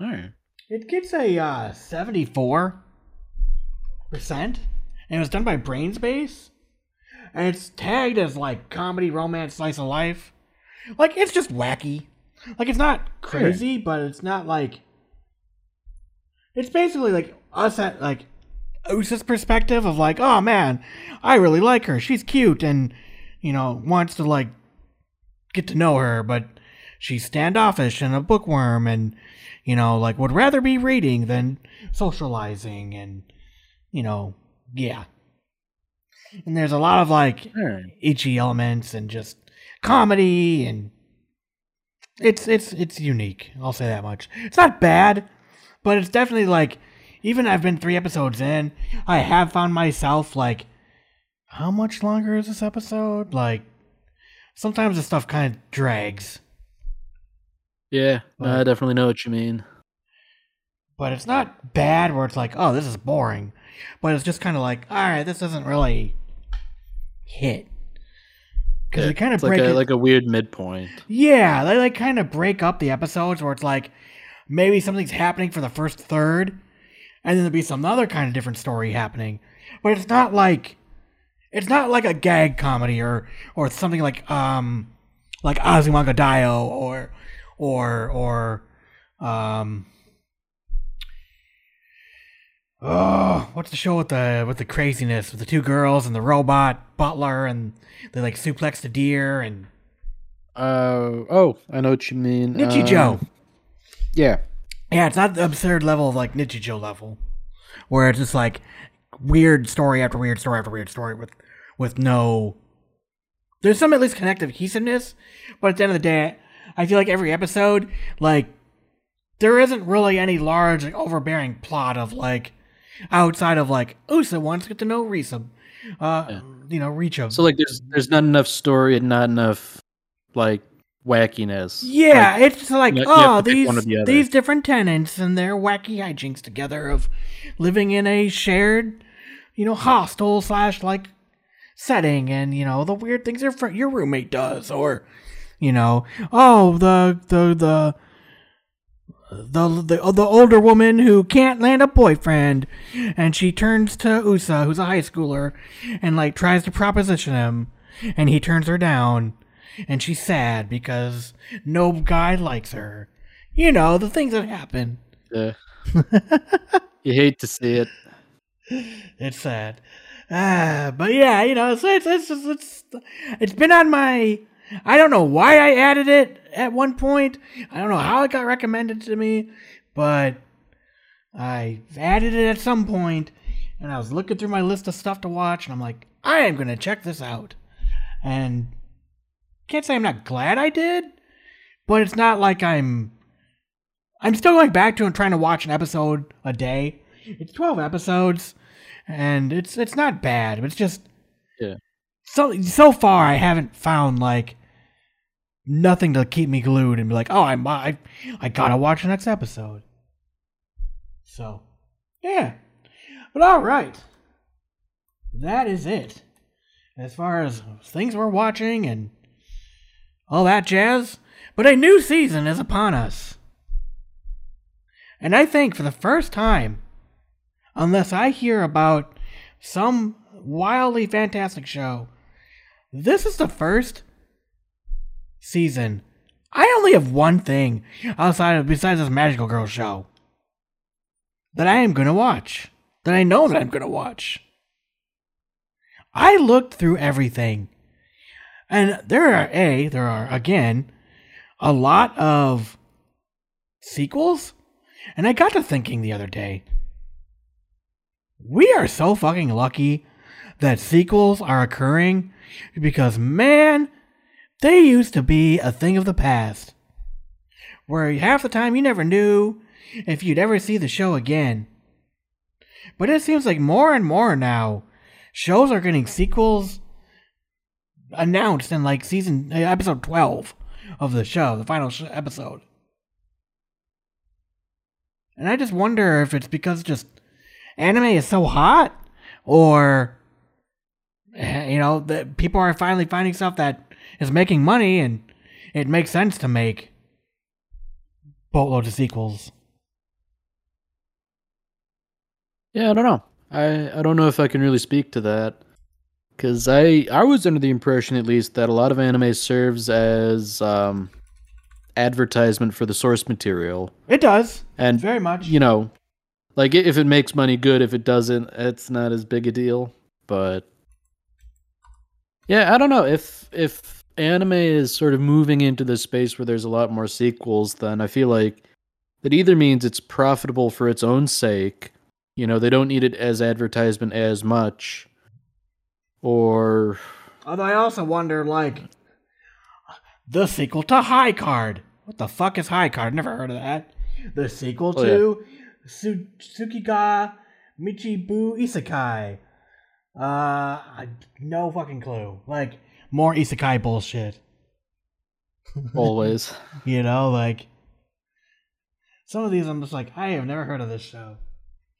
All right. It gets a uh, 74 percent, and it was done by Brain's Base, and it's tagged as like comedy, romance, slice of life. Like it's just wacky. Like it's not crazy, but it's not like it's basically like us at like Usa's perspective of like, oh man, I really like her. She's cute and you know wants to like get to know her, but she's standoffish and a bookworm and you know like would rather be reading than socializing and you know yeah. And there's a lot of like Alright. ecchi elements and just comedy and it's it's it's unique. I'll say that much. It's not bad, but it's definitely like even I've been 3 episodes in, I have found myself like how much longer is this episode? Like sometimes the stuff kind of drags, Yeah, no, I definitely know what you mean. but it's not bad where it's like, "Oh, this is boring." But it's just kind of like, "All right, this doesn't really hit." Cuz Yeah, they kind of it's like break a it like a weird midpoint. Yeah, they like kind of break up the episodes where it's like maybe something's happening for the first third, and then there'll be some other kind of different story happening. But it's not like it's not like a gag comedy or or something like um like Azumanga Daioh or or or um Oh, what's the show with the with the craziness with the two girls and the robot butler and they like suplex the deer and Uh oh, I know what you mean. Nichijou. Um, yeah. Yeah, it's not the absurd level of like Nichijou level, where it's just like weird story after weird story after weird story with with no. There's some at least connective cohesiveness, but at the end of the day, I feel like every episode, like there isn't really any large like, overbearing plot of like outside of like Usa wants to get to know Risa, uh, Yeah. you know, Richa. So like there's there's not enough story and not enough like wackiness. Yeah, Like, it's like you- oh these the these different tenants and their wacky hijinks together of living in a shared, you know, hostel slash like setting, and you know the weird things your fr- your roommate does, or you know, oh the the the. The, the the older woman who can't land a boyfriend, and she turns to Usa, who's a high schooler, and like tries to proposition him, and he turns her down, and she's sad because no guy likes her. You know, the things that happen. yeah. you hate to see it. It's sad. Ah, but yeah, you know, so it's it's it's it's, it's been on my. I don't know why I added it at one point. I don't know how it got recommended to me, but I added it at some point, and I was looking through my list of stuff to watch, and I'm like, I am gonna check this out, and can't say I'm not glad I did, but it's not like I'm. I'm still going back to and trying to watch an episode a day. It's twelve episodes, and it's it's not bad. But it's just Yeah. So so far, I haven't found like nothing to keep me glued and be like, oh, I'm I I gotta watch the next episode. So, yeah. But all right, that is it. As far as things we're watching and all that jazz. But a new season is upon us. And I think for the first time, unless I hear about some wildly fantastic show, this is the first season. I only have one thing outside of besides this Magical Girl show that I am gonna watch. That I know that I'm gonna watch. I looked through everything. And there are a there are again a lot of sequels and I got to thinking the other day. We are so fucking lucky that sequels are occurring because, man, they used to be a thing of the past. Where half the time you never knew if you'd ever see the show again. But it seems like more and more now, shows are getting sequels announced in like season uh, episode 12 of the show, the final sh- episode. And I just wonder if it's because just anime is so hot or eh, you know, that people are finally finding stuff that is making money and it makes sense to make boatloads of sequels. Yeah, I don't know. I I don't know if I can really speak to that because I I was under the impression at least that a lot of anime serves as um, advertisement for the source material, It does. and Very much. you know, Like if it makes money, good. If it doesn't, it's not as big a deal. But yeah, I don't know if if anime is sort of moving into the space where there's a lot more sequels. Then I feel like that either means it's profitable for its own sake. You know, they don't need it as advertisement as much, or Although I also wonder, like, the sequel to High Card. What the fuck is High Card? Never heard of that. The sequel Oh, to Su- Tsukiga Michibu Isekai. Uh, I, no fucking clue. Like, more Isekai bullshit. always. You know, like, some of these I'm just like, I have never heard of this show.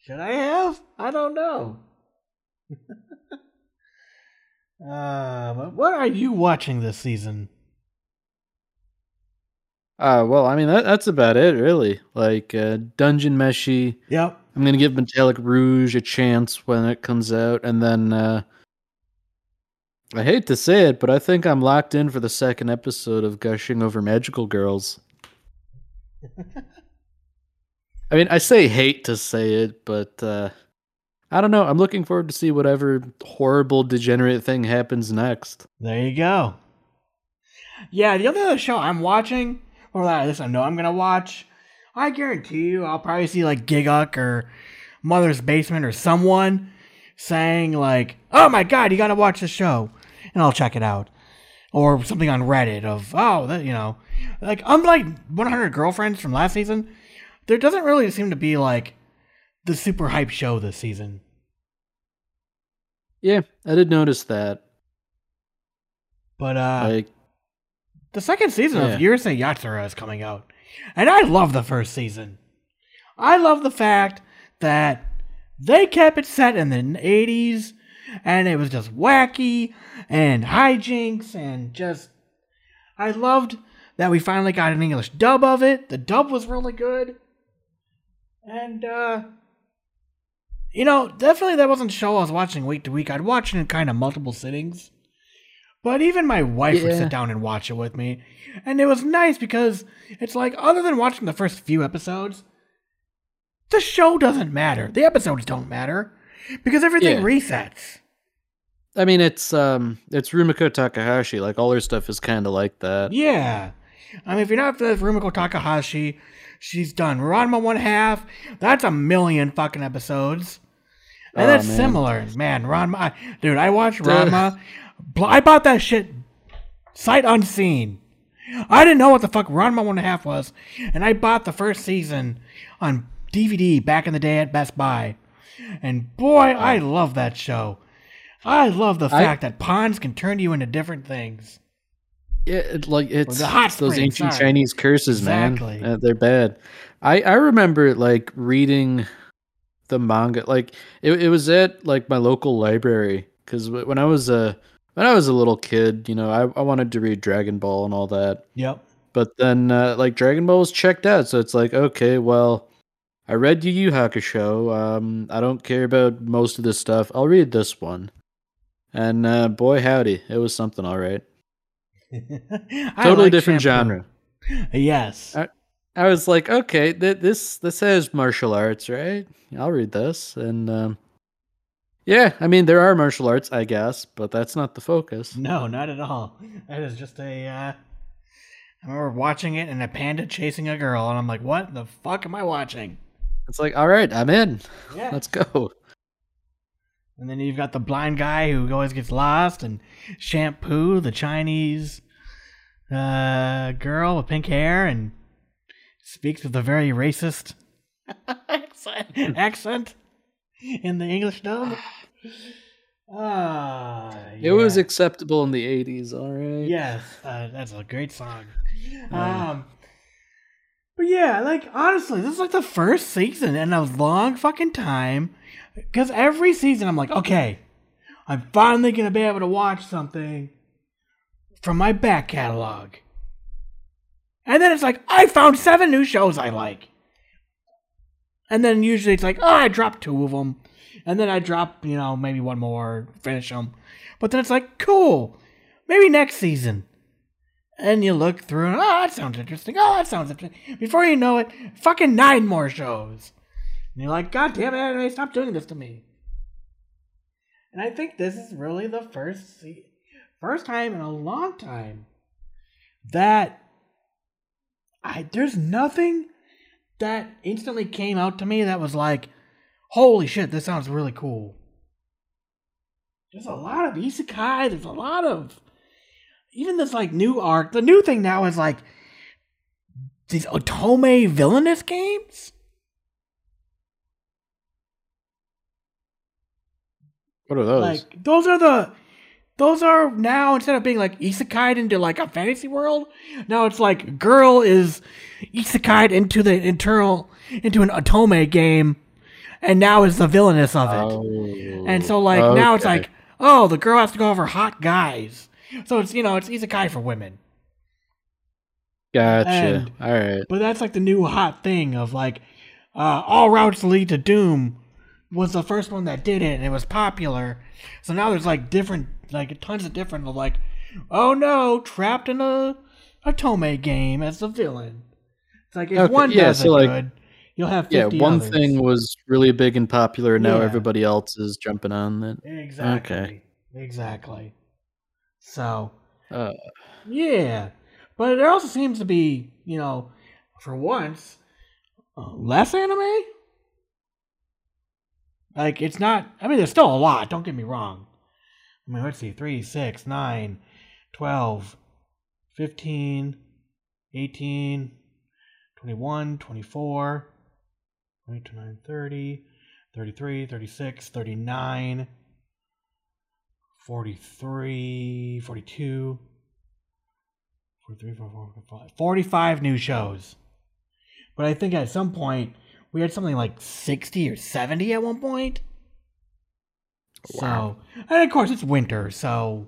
Should I have? I don't know. uh, what are you watching this season? Uh, well, I mean that that's about it, really. Like uh, Dungeon Meshi. Yep. I'm gonna give Metallic Rouge a chance when it comes out, and then uh, I hate to say it, but I think I'm locked in for the second episode of Gushing Over Magical Girls. I mean, I say hate to say it, but uh, I don't know. I'm looking forward to see whatever horrible degenerate thing happens next. There you go. Yeah, the other show I'm watching, or that at least I know I'm gonna watch, I guarantee you I'll probably see like Gigguk or Mother's Basement or someone saying like, "Oh my god, you gotta watch the show," and I'll check it out, or something on Reddit of, "Oh, that you know," like unlike 100 Girlfriends from last season, there doesn't really seem to be like the super hype show this season. Yeah, I did notice that. But uh, Like, The second season Yeah. of Urusei Yatsura is coming out. And I love the first season. I love the fact that they kept it set in the 80s and it was just wacky and hijinks and just. I loved that we finally got an English dub of it. The dub was really good. And, uh. You know, definitely that wasn't a show I was watching week to week. I'd watch it in kind of multiple sittings. But even my wife would sit down and watch it with me. And it was nice because it's like, other than watching the first few episodes, the show doesn't matter. The episodes don't matter because everything Yeah. resets. I mean, it's um, it's Rumiko Takahashi. Like all her stuff is kind of like that. Yeah. I mean, if you're not with Rumiko Takahashi, she's done Ranma One Half. That's a million fucking episodes. And Oh, that's man. similar. Man, Ranma. I- Dude, I watched Ranma. I bought that shit sight unseen. I didn't know what the fuck Ranma One Half was. And I bought the first season on DVD back in the day at Best Buy. And boy, I love that show. I love the I- fact that pawns can turn you into different things. Yeah, it, like it's, hot those ancient sorry. Chinese curses, Exactly. man. Uh, they're bad. I I remember like reading the manga. Like it, it was at like my local library because when I was a when I was a little kid, you know, I I wanted to read Dragon Ball and all that. Yep. But then uh, like Dragon Ball was checked out, so it's like okay, well, I read Yu Yu Hakusho. Um, I don't care about most of this stuff. I'll read this one. And uh, boy, howdy, it was something all right. Totally like different shampoo. genre. Yes. I- I was like, okay, th- this this has martial arts, right? I'll read this, and um, yeah, I mean there are martial arts, I guess, but that's not the focus. no, not at all. That is just a. Uh, I remember watching it and a panda chasing a girl, and I'm like, what the fuck am I watching? It's like, all right, I'm in. Yeah. Let's go. And then you've got the blind guy who always gets lost, and Shampoo, the Chinese uh, girl with pink hair, and speaks with a very racist accent, accent in the English dub. Ah, It was acceptable in the '80s, all right. Yes, uh, that's a great song. Um, but yeah, like honestly, this is like the first season in a long fucking time. Because every season, I'm like, okay, I'm finally gonna be able to watch something from my back catalog. And then it's like, I found seven new shows I like. And then usually it's like, oh, I dropped two of them. And then I drop, you know, maybe one more, finish them. But then it's like, cool, maybe next season. And you look through and, oh, that sounds interesting. Oh, that sounds interesting. Before you know it, fucking nine more shows. And you're like, God damn it, anime, stop doing this to me. And I think this is really the first first time in a long time that I there's nothing that instantly came out to me that was like, holy shit, this sounds really cool. There's a lot of isekai, there's a lot of even this like new arc. The new thing now is like these otome villainous games. What are those? Like those are the those are now instead of being like isekai into like a fantasy world, now it's like girl is isekai into the internal into an otome game, and now is the villainess of it. Oh, and so like now it's like oh the girl has to go over hot guys, so it's you know it's isekai for women. gotcha. and- All right. But that's like the new hot thing of like uh, all routes lead to doom was the first one that did it and it was popular. So now there's like different like tons of different like oh no, trapped in a a Tome game as the villain. It's like if Okay, one yeah, does so, it like, good, you'll have Yeah, one others. thing was really big and popular, and now Yeah. everybody else is jumping on it. Exactly. Okay. Exactly. So Uh, Yeah, but there also seems to be, you know, for once, uh, less anime. Like it's not. I mean, there's still a lot. Don't get me wrong. I mean, let's see: 3, 6, 9, 12, 15, 18, 21, 24, 29, 30, 33, 36, 39, 43, 42. 43, 44, 45, 45 new shows. But I think at some point we had something like 60 or 70 at one point. Wow. So, and of course it's winter, so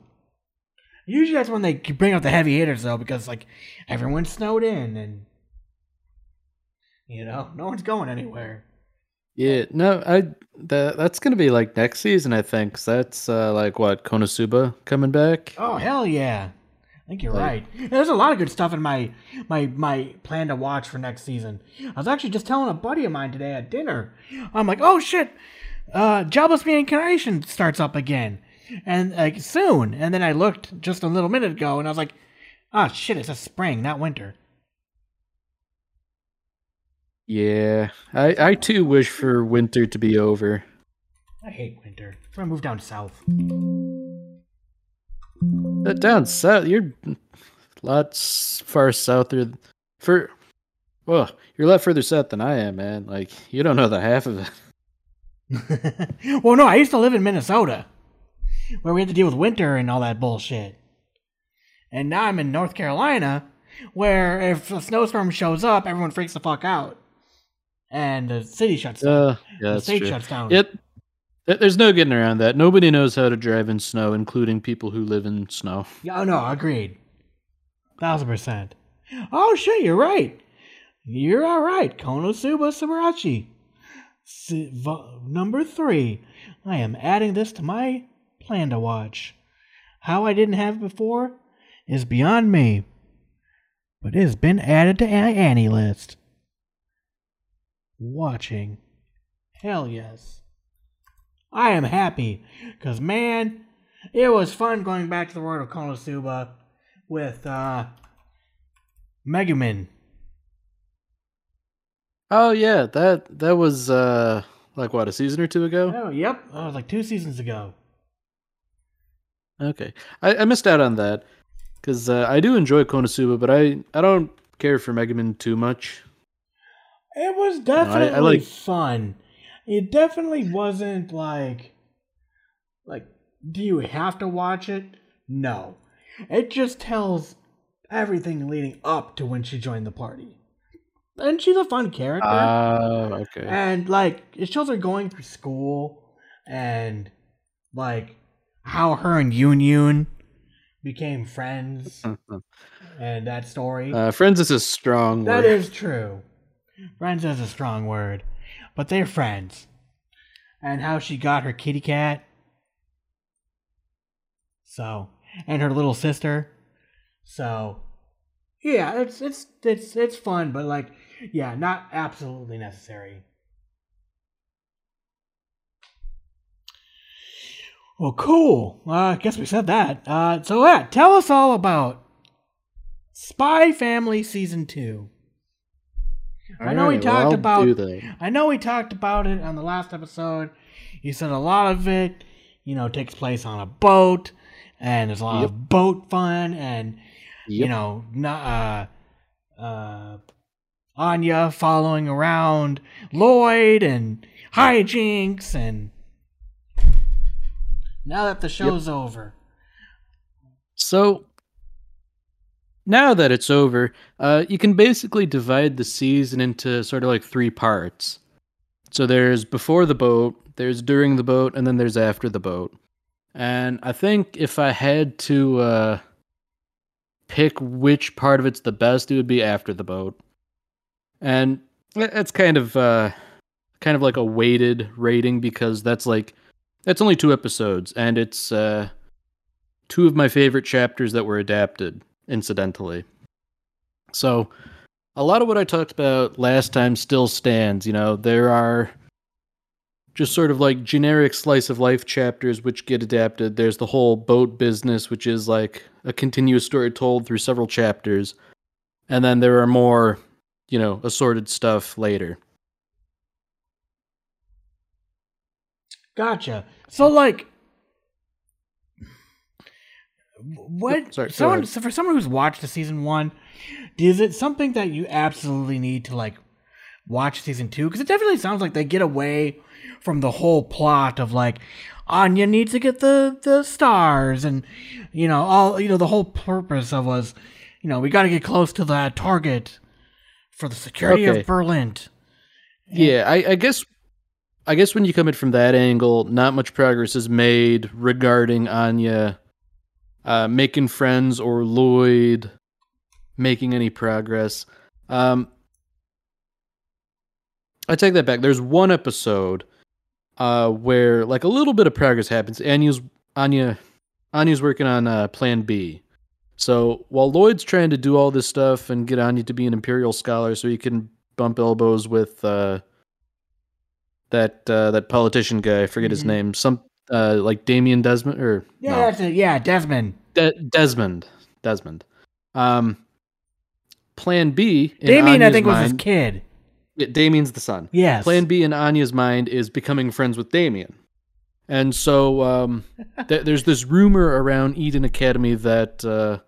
usually that's when they bring out the heavy hitters though because like everyone's snowed in and you know, no one's going anywhere. yeah, no, I that that's gonna be like next season, I think. 'cause that's uh, like what Konosuba coming back. Oh hell yeah! I think you're Like- right. There's a lot of good stuff in my my my plan to watch for next season. I was actually just telling a buddy of mine today at dinner. I'm like, oh shit, uh, Jobless Reincarnation starts up again, and like soon. And then I looked just a little minute ago, and I was like, ah shit, it's a spring, not winter. Yeah, I I too wish for winter to be over. I hate winter. So I moved down south. Uh, down south, you're lots far south there. For well, you're a lot further south than I am, man. Like you don't know the half of it. well, no, I used to live in Minnesota, where we had to deal with winter and all that bullshit. And now I'm in North Carolina, where if a snowstorm shows up, everyone freaks the fuck out, and the city shuts down. Uh, yeah, the state true. shuts down. It, th- there's no getting around that. Nobody knows how to drive in snow, including people who live in snow. Yeah, oh no, agreed. Thousand percent. Oh shit, you're right. You're all right. Konosuba Subarachi. S- number three. I am adding this to my plan to watch. How I didn't have it before is beyond me. But it has been added to my AniList. Watching. Hell yes. I am happy. Because, man, it was fun going back to the world of Konosuba with uh Megumin. Oh yeah, that that was uh like what a season or two ago. Oh, yep. That was like two seasons ago. Okay, I, I missed out on that because uh, I do enjoy Konosuba, but I I don't care for Megumin too much. It was I- definitely I like- fun. It definitely wasn't like like do you have to watch it? No. It just tells everything leading up to when she joined the party. And she's a fun character. Ah, okay. and like it shows her going through school and like how her and Yunyun became friends and that story. Uh, friends is a strong That word. is true. Friends is a strong word, but they're friends. And how she got her kitty cat. So, and her little sister. So, yeah, it's it's it's it's fun, but like, yeah, not absolutely necessary. Well, cool. Uh, I guess we said that. Uh, so, yeah, tell us all about Spy Family Season 2. I know we Alright, well, talked about-. I know we talked about it on the last episode. You said a lot of it, you know, takes place on a boat, and there's a lot Yep. of boat fun, and you know, not uh, uh, Anya following around Lloyd and hijinks, and now that the show's over, So now that it's over, uh, you can basically divide the season into sort of like three parts. So there's before the boat, there's during the boat, and then there's after the boat. And I think if I had to uh, pick which part of it's the best, it would be after the boat. And that- that's kind of uh, kind of like a weighted rating because that's like that's only two episodes, and it's uh, two of my favorite chapters that were adapted, incidentally. So, a lot of what I talked about last time still stands. You know, there are just sort of like generic slice of life chapters which get adapted. There's the whole boat business, which is like a continuous story told through several chapters. And then there are more, you know, assorted stuff later. gotcha. So like. What sorry, someone so for someone who's watched the season one, is it something that you absolutely need to like watch season two? Because it definitely sounds like they get away from the whole plot of like Anya needs to get the the stars and you know all you know the whole purpose of was you know we got to get close to that target for the security Okay. of Berlin. Yeah, I, I guess I guess when you come in from that angle, not much progress is made regarding Anya uh, making friends or Lloyd making any progress. Um, I take that back. There's one episode uh, where like a little bit of progress happens. Anya's Anya Anya's working on uh, Plan B. So while Lloyd's trying to do all this stuff and get Anya to be an Imperial scholar, so he can bump elbows with uh, that uh, that politician guy. I forget his Mhm. name. Some uh, like Damien Desmond or Yeah, no, that's it. Yeah, Desmond. De- Desmond. Desmond. Um, Plan B. in Damien, I think, was his kid. Yeah, Damien's the son. Yes. Plan B in Anya's mind is becoming friends with Damien. And so um, th- there's this rumor around Eden Academy that uh,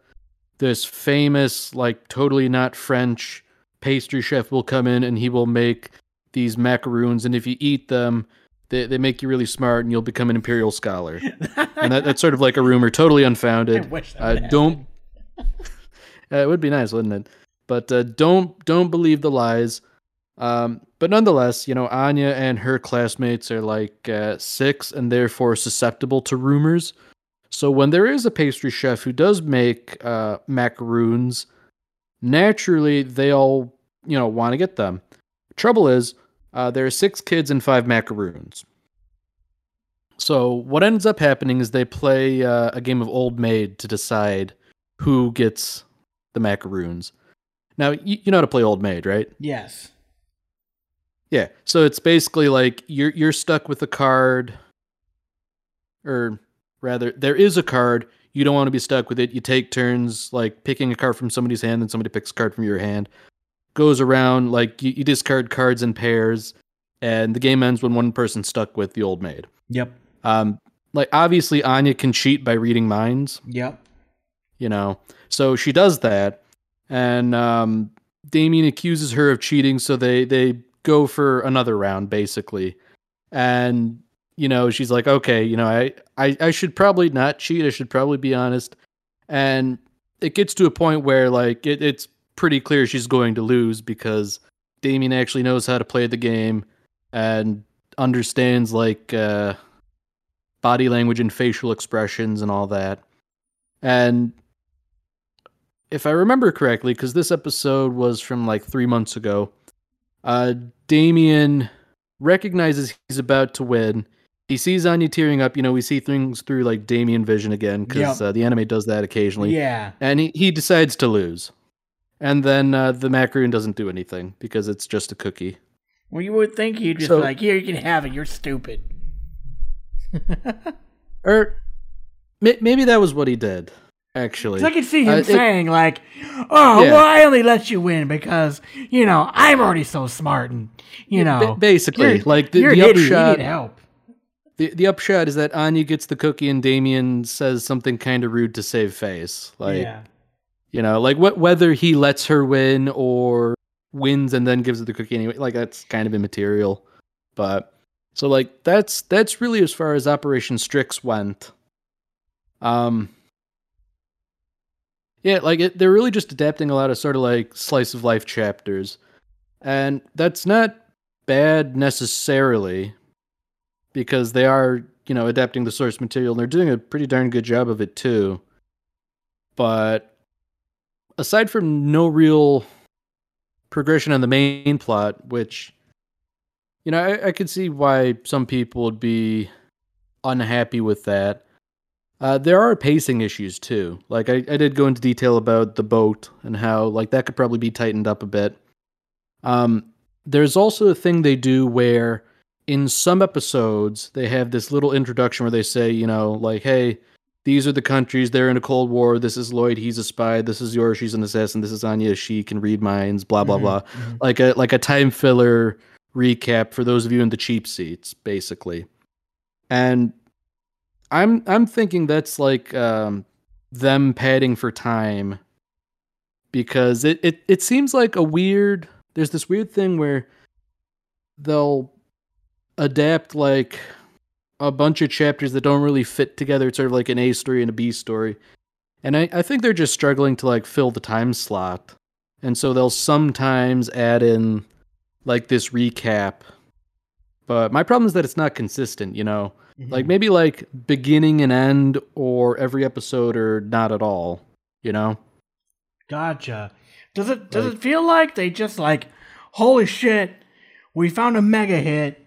this famous, like, totally not French pastry chef will come in and he will make these macaroons. And if you eat them, they, they make you really smart and you'll become an imperial scholar. And that, that's sort of like a rumor, totally I unfounded. wish that Uh, don't. uh, it would be nice, wouldn't it? But uh, don't don't believe the lies. Um, but nonetheless, you know, Anya and her classmates are like uh, six and therefore susceptible to rumors. So when there is a pastry chef who does make uh, macaroons, naturally they all you know want to get them. Trouble is, uh, there are six kids and five macaroons. So what ends up happening is they play uh, a game of Old Maid to decide who gets the macaroons. Now you, you know how to play Old Maid, right? Yes. Yeah. So it's basically like you're you're stuck with a card, or rather, there is a card. You don't want to be stuck with it. You take turns, like picking a card from somebody's hand, and somebody picks a card from your hand. Goes around like you, you discard cards in pairs, and the game ends when one person's stuck with the old maid. Yep. Um, like obviously Anya can cheat by reading minds, Yep. you know. So she does that, and um, Damien accuses her of cheating. So they they go for another round, basically, and you know she's like, okay, you know, I I, I should probably not cheat. I should probably be honest, and it gets to a point where like it, it's pretty clear she's going to lose because Damien actually knows how to play the game and understands like uh, body language and facial expressions and all that. And if I remember correctly, because this episode was from like three months ago, uh, Damien recognizes he's about to win. He sees Anya tearing up. You know, we see things through like Damien vision again because Yep. uh, the anime does that occasionally. Yeah. And he, he decides to lose. And then uh, the macaroon doesn't do anything because it's just a cookie. Well, you would think he'd just So- be like, here, you can have it. You're stupid. Or may- maybe that was what he did. Actually, I could see him Uh, it- saying like, "Oh, Yeah. well, I only let you win because you know I'm already so smart and you know ba- basically, you're, like the, you're the an. You upshot. need help." The, the upshot is that Anya gets the cookie and Damien says something kind of rude to save face. Like, yeah, you know, like what whether he lets her win or wins and then gives her the cookie anyway, like that's kind of immaterial. But so like that's that's really as far as Operation Strix went. Um Yeah, like it, they're really just adapting a lot of sort of like slice of life chapters. And that's not bad necessarily because they are, you know, adapting the source material and they're doing a pretty darn good job of it too. But aside from no real progression on the main plot, which you know, I, I could see why some people would be unhappy with that. Uh, there are pacing issues too. Like I, I did go into detail about the boat and how like that could probably be tightened up a bit. Um, there's also a thing they do where in some episodes they have this little introduction where they say, you know, like, hey, these are the countries, they're in a Cold War, this is Lloyd, he's a spy, this is Yor's, she's an assassin, this is Anya, she can read minds, blah blah Mhm, blah. mhm. Like a like a time filler recap for those of you in the cheap seats, basically. And I'm I'm thinking that's like um them padding for time because it, it it seems like a weird there's this weird thing where they'll adapt like a bunch of chapters that don't really fit together. It's sort of like an A story and a B story. And I, I think they're just struggling to like fill the time slot. And so they'll sometimes add in like this recap. But my problem is that it's not consistent, you know? Like Mhm. maybe like beginning and end or every episode or not at all, you know? Gotcha. Does it does Like- it feel like they just like, holy shit, we found a mega hit.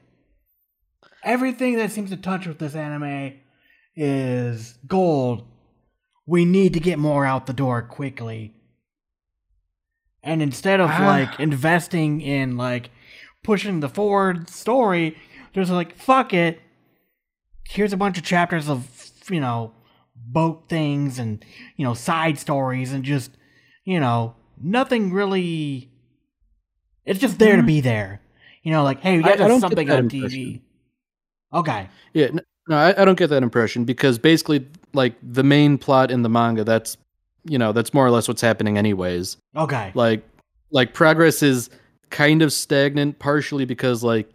Everything that seems to touch with this anime is gold. We need to get more out the door quickly. And instead of Ah. like investing in like pushing the forward story, there's like fuck it. Here's a bunch of chapters of you know boat things and you know side stories and just you know nothing really. It's just there to be there. You know, like hey, we Mm-hmm. I- got I something on. TV. Okay. Yeah, no, I, I don't get that impression because basically, like the main plot in the manga, that's you know that's more or less what's happening anyways. Okay. Like, like progress is kind of stagnant, partially because like,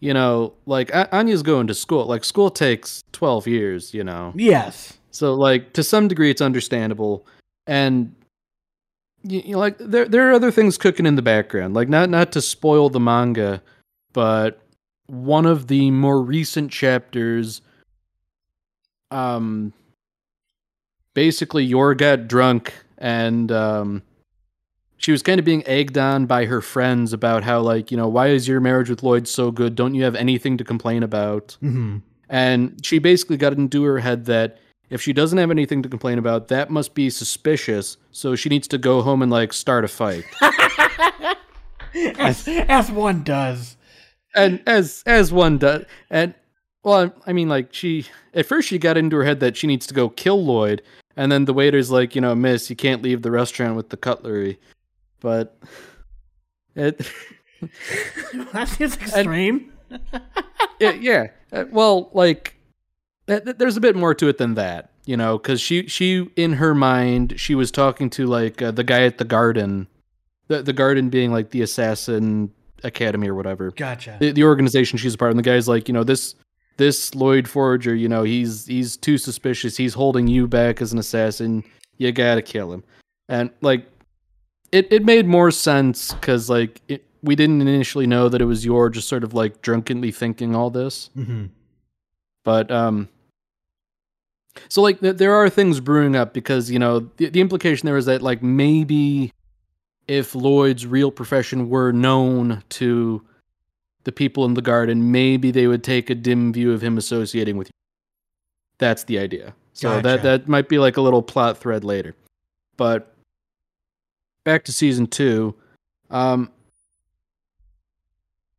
you know, like Anya's going to school. Like school takes twelve years, you know. Yes. So like to some degree, it's understandable, and you, you know, like there there are other things cooking in the background. Like not not to spoil the manga, but one of the more recent chapters, um, basically Yor got drunk and um. She was kind of being egged on by her friends about how, like, you know, why is your marriage with Lloyd so good? Don't you have anything to complain about? Mm-hmm. And she basically got into her head that if she doesn't have anything to complain about, that must be suspicious. So she needs to go home and like start a fight. as, as one does. And as as one does, and well, I mean, like she at first she got into her head that she needs to go kill Lloyd, and then the waiter's like, you know, Miss, you can't leave the restaurant with the cutlery, but it. that seems extreme. yeah, yeah. Uh, well, like th- there's a bit more to it than that, you know, because she she in her mind she was talking to like uh, the guy at the garden, the the garden being like the assassin academy or whatever, gotcha. the, the organization she's a part of. And the guy's like, you know, this this Lloyd Forger, you know, he's he's too suspicious. He's holding you back as an assassin. You gotta kill him, and like it it made more sense because like it, we didn't initially know that it was Yor just sort of like drunkenly thinking all this Mm-hmm. but um so like th- there are things brewing up because you know the, the implication there is that like maybe if lloyd's real profession were known to the people in the garden maybe they would take a dim view of him associating with you that's the idea so Gotcha. that that might be like a little plot thread later but back to season two um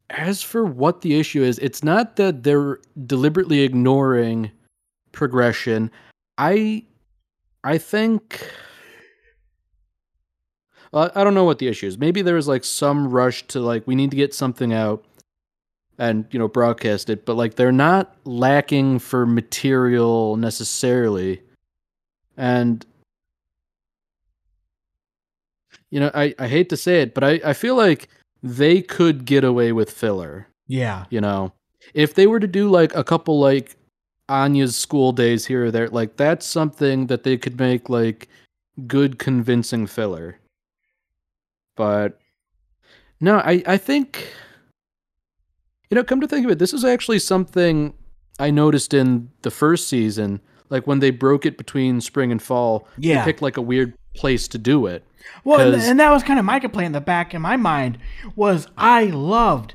as for what the issue is, it's not that they're deliberately ignoring progression. I I think uh, I don't know what the issue is. Maybe there was like some rush to like we need to get something out and you know broadcast it, but like they're not lacking for material necessarily. And you know, I, I hate to say it, but I, I feel like they could get away with filler, Yeah. you know. If they were to do like a couple like Anya's school days here or there, like that's something that they could make like good convincing filler. But no, I, I think you know, come to think of it, this is actually something I noticed in the first season, like when they broke it between spring and fall, Yeah. they picked like a weird place to do it. Well, and, and that was kind of my complaint in the back in my mind was I loved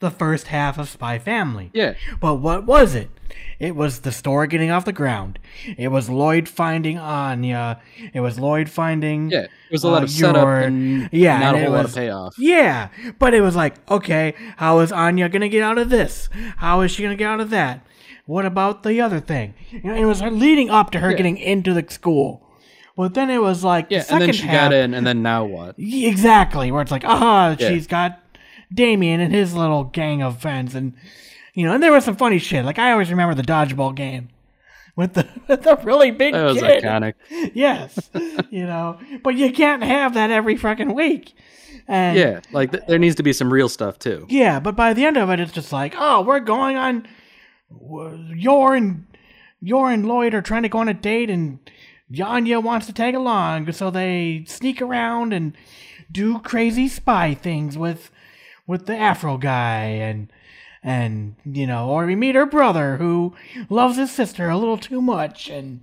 the first half of Spy Family. Yeah. But what was it? It was the story getting off the ground. It was Lloyd finding Anya. It was Lloyd finding Yeah. It was a lot Uh, of setup Yor- and yeah, not and a whole lot of payoff. Yeah, but it was like, okay, how is Anya gonna get out of this? How is she gonna get out of that? What about the other thing? You know, it was leading up to her Yeah. getting into the school. But then it was like, the Yeah, and second then she half, got in, and then now what? Exactly, where it's like, ah, Yeah. she's got Damien and his little gang of friends, and you know, and there was some funny shit. Like I always remember the dodgeball game with the with the really big That was kid. iconic. Yes, you know, but you can't have that every fucking week. And Yeah, like th- there needs to be some real stuff too. yeah, but by the end of it, it's just like, oh, we're going on. Yor and Yor and Lloyd are trying to go on a date, and Anya wants to tag along, so they sneak around and do crazy spy things with with the Afro guy, and and you know, or we meet her brother who loves his sister a little too much, and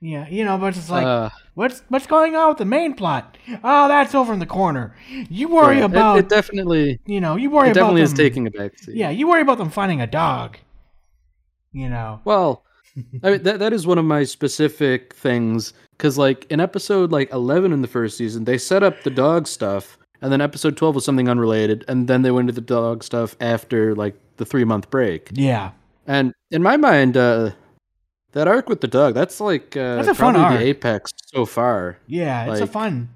yeah, you know, but it's like. uh, What's what's going on with the main plot? Oh, that's over in the corner. You worry yeah, about it, definitely. you know, you worry It about definitely is taking a backseat. Yeah, you worry about them finding a dog. You know. Well, I mean, that that is one of my specific things because, like, in episode like eleven in the first season, they set up the dog stuff, and then episode twelve was something unrelated, and then they went to the dog stuff after like the three month break. Yeah. And in my mind, uh, that arc with the dog, that's like uh, That's a fun arc. the apex so far. Yeah, it's a fun.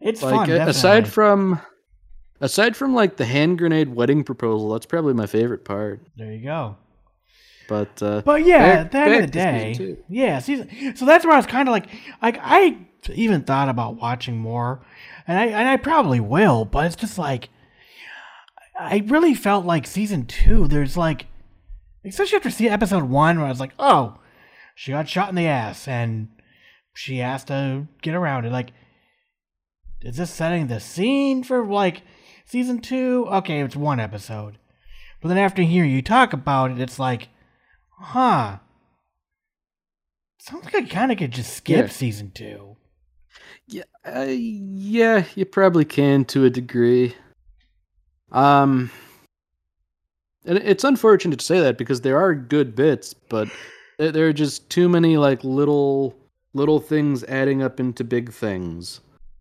It's like fun. a- Definitely. aside from aside from like the hand grenade wedding proposal that's probably my favorite part there you go. But uh But yeah, at the end of the day, yeah. Season, so that's where I was kind of like, like I even thought about watching more, and I and I probably will, but it's just like, I really felt like season two. There's like, especially after see episode one, where I was like, oh, she got shot in the ass, and she has to get around it. Like, is this setting the scene for like season two? Okay, it's one episode, but then after hearing you talk about it, it's like Huh. Sounds like I kind of could just skip Yeah. season two. yeah uh, yeah you probably can to a degree um and it's unfortunate to say that because there are good bits but there are just too many like little little things adding up into big things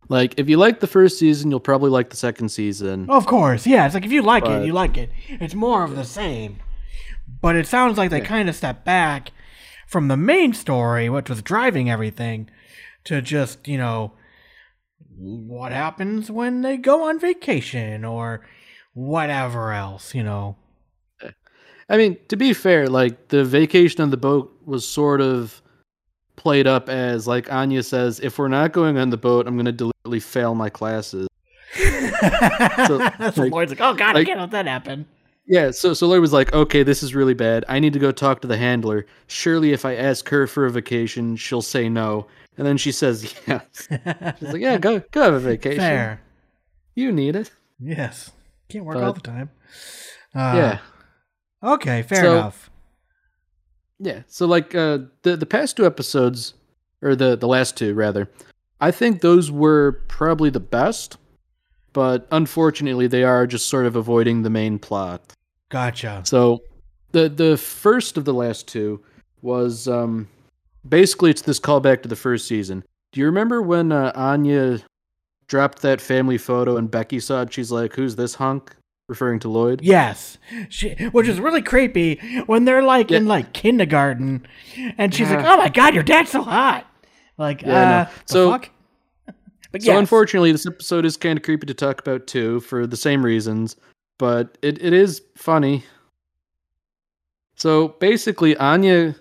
like if you like the first season you'll probably like the second season Of course, yeah. It's like if you like But- it, you like it. It's more of the same. But it sounds like they Yeah. kind of stepped back from the main story, which was driving everything, to just, you know, what happens when they go on vacation or whatever else, you know. I mean, to be fair, like the vacation on the boat was sort of played up as like Anya says, if we're not going on the boat, I'm going to deliberately fail my classes. so, like- Lloyd's like, oh god, I can't let that happen. Yeah, so so Lloyd was like, okay, this is really bad. I need to go talk to the handler. Surely, if I ask her for a vacation, she'll say no. And then she says yes. She's like, yeah, go go have a vacation. Fair. You need it. Yes. Can't work But- all the time. Uh, yeah. Okay, fair So- enough. Yeah. So like uh the the past two episodes or the the last two rather, I think those were probably the best, but unfortunately they are just sort of avoiding the main plot. Gotcha. So the the first of the last two was um basically it's this callback to the first season. Do you remember when uh, Anya dropped that family photo and Becky saw it? She's like, "Who's this hunk?" referring to Lloyd. Yes, she, which is really creepy when they're like in like kindergarten, and she's like, "Oh my god, your dad's so hot!" Like, Yeah, uh, the So- fuck? but So yes. unfortunately, this episode is kind of creepy to talk about too, for the same reasons. But it, it is funny. So basically, Anya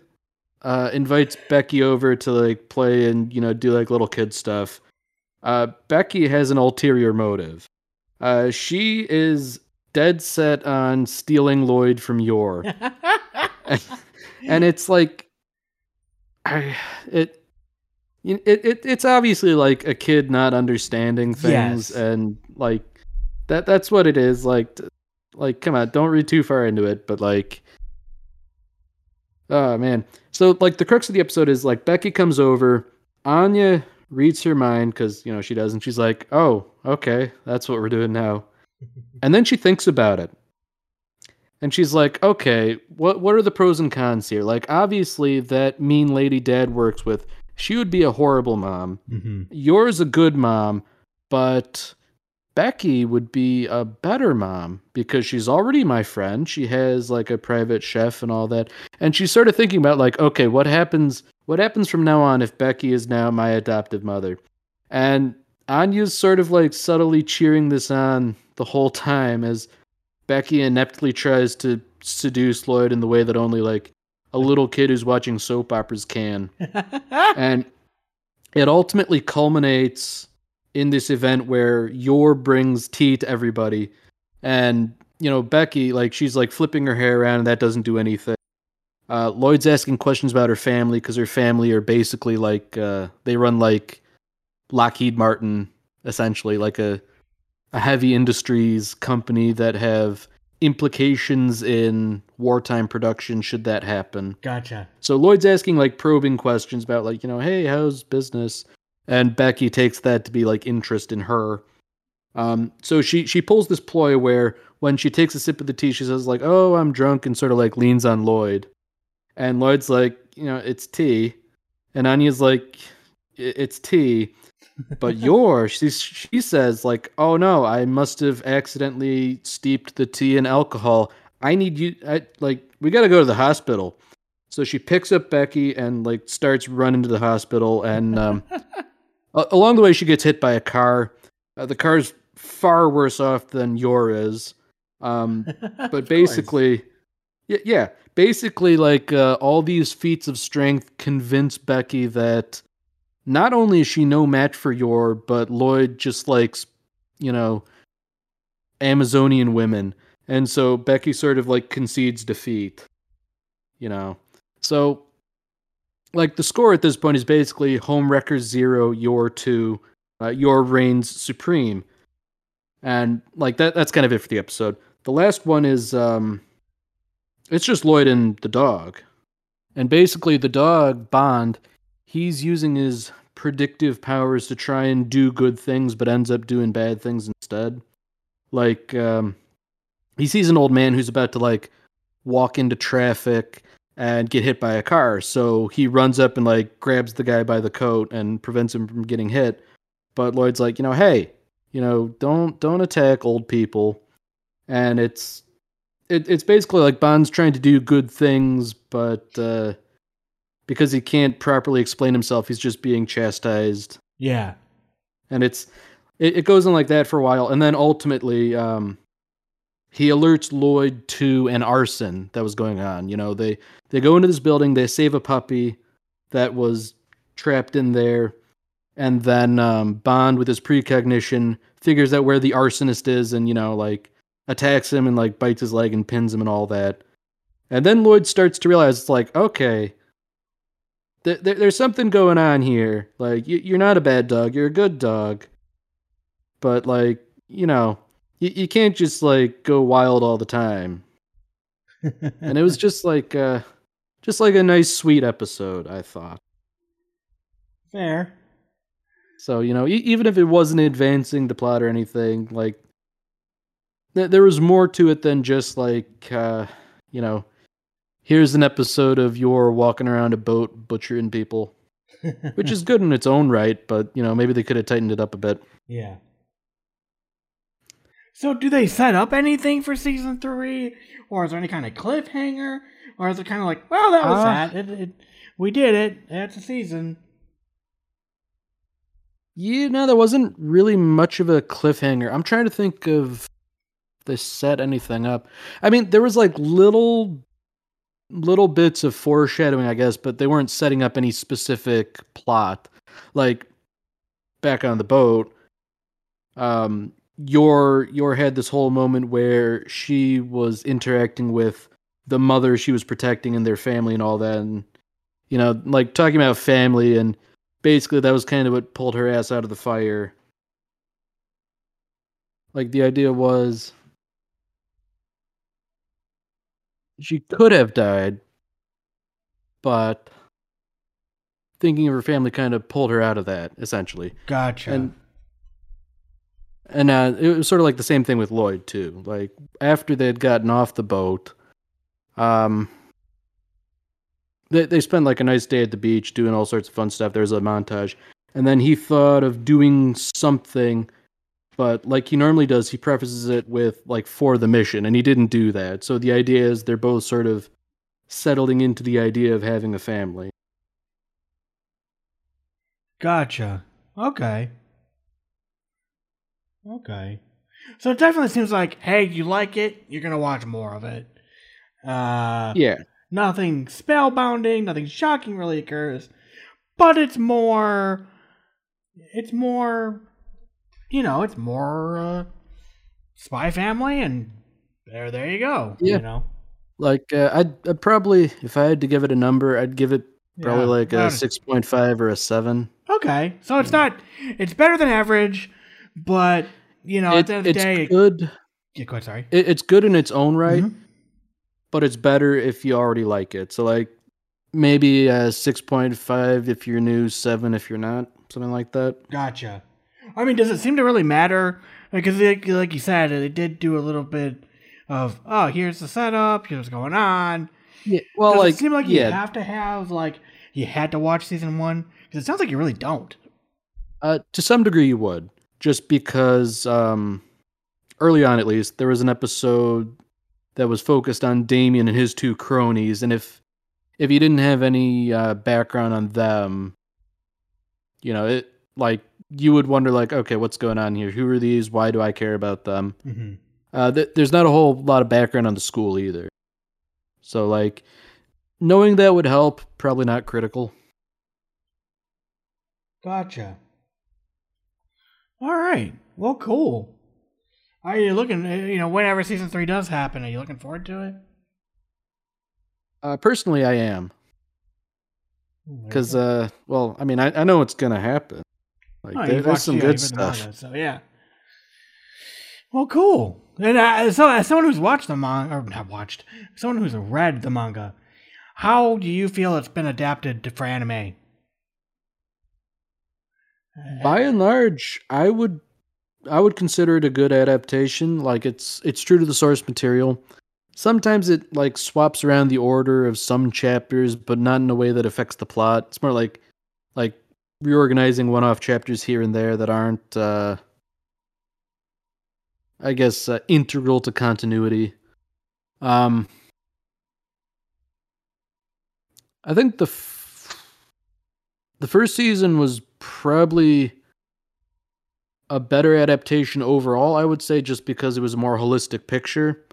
uh, invites Becky over to like play and you know do like little kid stuff. Uh, Becky has an ulterior motive. Uh, she is dead set on stealing Lloyd from Yor, and it's like, I it. It, it it's obviously like a kid not understanding things Yes. and like that that's what it is like like come on don't read too far into it but like oh man. So like the crux of the episode is like becky comes over anya reads her mind because you know she does and she's like oh okay that's what we're doing now. And then she thinks about it. And she's like okay what what are the pros and cons here? Like obviously that mean lady dad works with she would be a horrible mom. Mhm. Yor's a good mom, but Becky would be a better mom because she's already my friend. She has like a private chef and all that. And she's sort of thinking about like, okay, what happens what happens from now on if Becky is now my adoptive mother? And Anya's sort of like subtly cheering this on the whole time as Becky ineptly tries to seduce Lloyd in the way that only like a little kid who's watching soap operas can and it ultimately culminates in this event where Yor brings tea to everybody and you know becky like she's like flipping her hair around and that doesn't do anything uh, lloyd's asking questions about her family because her family are basically like uh, they run like lockheed martin essentially like a, a heavy industries company that have implications in wartime production should that happen gotcha. so Lloyd's asking like probing questions about like, you know, hey, how's business? And Becky takes that to be like interest in her. Um, so she she pulls this ploy where when she takes a sip of the tea, she says like, "Oh, I'm drunk," and sort of like leans on Lloyd. And Lloyd's like, you know, it's tea, and Anya's like, it's tea, but Yor's. She she says like, "Oh no, I must have accidentally steeped the tea in alcohol. I need you. I like we got to go to the hospital." So she picks up Becky and like starts running to the hospital, and um, a- along the way she gets hit by a car. Uh, the car's far worse off than Yor is. Um, but basically yeah, yeah basically like uh, all these feats of strength convince becky that not only is she no match for Yor but lloyd just likes you know amazonian women and so becky sort of like concedes defeat you know so like the score at this point is basically home wreckers zero Yor two uh, Yor reigns supreme and like that that's kind of it for the episode the last one is um it's just Lloyd and the dog. And basically the dog, Bond, he's using his predictive powers to try and do good things but ends up doing bad things instead. Like um he sees an old man who's about to like walk into traffic and get hit by a car. So he runs up and like grabs the guy by the coat and prevents him from getting hit. But Lloyd's like, you know, hey, you know, don't don't attack old people. And it's it, it's basically like Bond's trying to do good things, but uh, because he can't properly explain himself, he's just being chastised. yeah. And it's it, it goes on like that for a while, and then ultimately, um, he alerts Lloyd to an arson that was going on. You know, they they go into this building, they save a puppy that was trapped in there, and then um, Bond, with his precognition, figures out where the arsonist is, and you know, like attacks him and like bites his leg and pins him and all that. And then Lloyd starts to realize it's like, okay, th- th- there's something going on here. Like, you're not a bad dog, you're a good dog. But like, you know, y- you can't just like go wild all the time. And it was just like, uh, just like a nice, sweet episode. I thought. fair. So you know, e- even if it wasn't advancing the plot or anything, like th- there was more to it than just like uh, you know, here's an episode of Yor walking around a boat butchering people, which is good in its own right, but you know maybe they could have tightened it up a bit. yeah. So, do they set up anything for season three, or is there any kind of cliffhanger, or is it kind of like, well, that was Uh, that. It, it, we did it. That's a season. You know, there wasn't really much of a cliffhanger. I'm trying to think of if they set anything up. I mean, there was like little little bits of foreshadowing, I guess, but they weren't setting up any specific plot. Like back on the boat, um Yor Yor had this whole moment where she was interacting with the mother she was protecting and their family and all that and you know, like talking about family and basically that was kind of what pulled her ass out of the fire. Like the idea was she could have died, but thinking of her family kind of pulled her out of that essentially. Gotcha. And and uh, it was sort of like the same thing with Lloyd too. Like after they had gotten off the boat, um, they they spent like a nice day at the beach doing all sorts of fun stuff. There's a montage, and then he thought of doing something, but like he normally does, he prefaces it with like for the mission, and he didn't do that. So the idea is they're both sort of settling into the idea of having a family. Gotcha. Okay. Okay. So it definitely seems like, hey, you like it, you're gonna watch more of it. Uh, Yeah, nothing spellbounding, nothing shocking really occurs, but it's more, it's more, you know, it's more uh, Spy Family, and there, there you go. Yeah. You know, like uh, I'd, I'd probably if I had to give it a number, I'd give it probably Yeah. like a six point five or a seven. Okay, so it's not, it's better than average, but you know, at the end of the it's day, good. yeah, quite sorry. It, it's good in its own right, Mhm. but it's better if you already like it. So like maybe a six point five if you're new, seven if you're not, something like that. Gotcha. I mean, does it seem to really matter? Because, like, like you said, they did do a little bit of, oh, here's the setup, here's what's going on. Yeah. Well, Does like it seem like you have to have, like, you had to watch season one? Because it sounds like you really don't. uh, to some degree you would, just because um, early on at least there was an episode that was focused on Damien and his two cronies, and if if you didn't have any uh, background on them, you know, it like you would wonder like, okay, what's going on here? Who are these? Why do I care about them? Mm-hmm. Uh, th- there's not a whole lot of background on the school either, so like knowing that would help. Probably not critical. Gotcha. All right. Well, cool. Are you looking, uh, you know, whenever season three does happen, are you looking forward to it? Uh, personally, I am. Because, uh, well, I mean, I, I know it's gonna happen. Like, Oh, there- there's some yeah, good you've read the stuff. manga, so yeah. Well, cool. And uh, so, as someone who's watched the manga, or not watched, someone who's read the manga, how do you feel it's been adapted to, for anime? By and large, I would, I would consider it a good adaptation. Like, it's it's true to the source material. Sometimes it like swaps around the order of some chapters, but not in a way that affects the plot. It's more like, like reorganizing one-off chapters here and there that aren't, uh, I guess, uh, integral to continuity. Um, I think the f- the first season was probably a better adaptation overall. I would say just because it was a more holistic picture.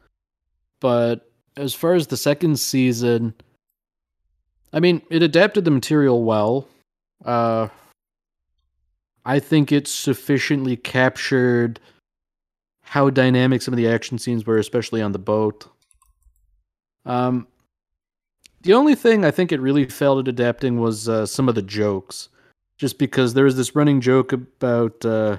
But as far as the second season, I mean, it adapted the material well. Uh, I think it sufficiently captured how dynamic some of the action scenes were, especially on the boat. Um, the only thing I think it really failed at adapting was uh, some of the jokes, just because there was this running joke about uh,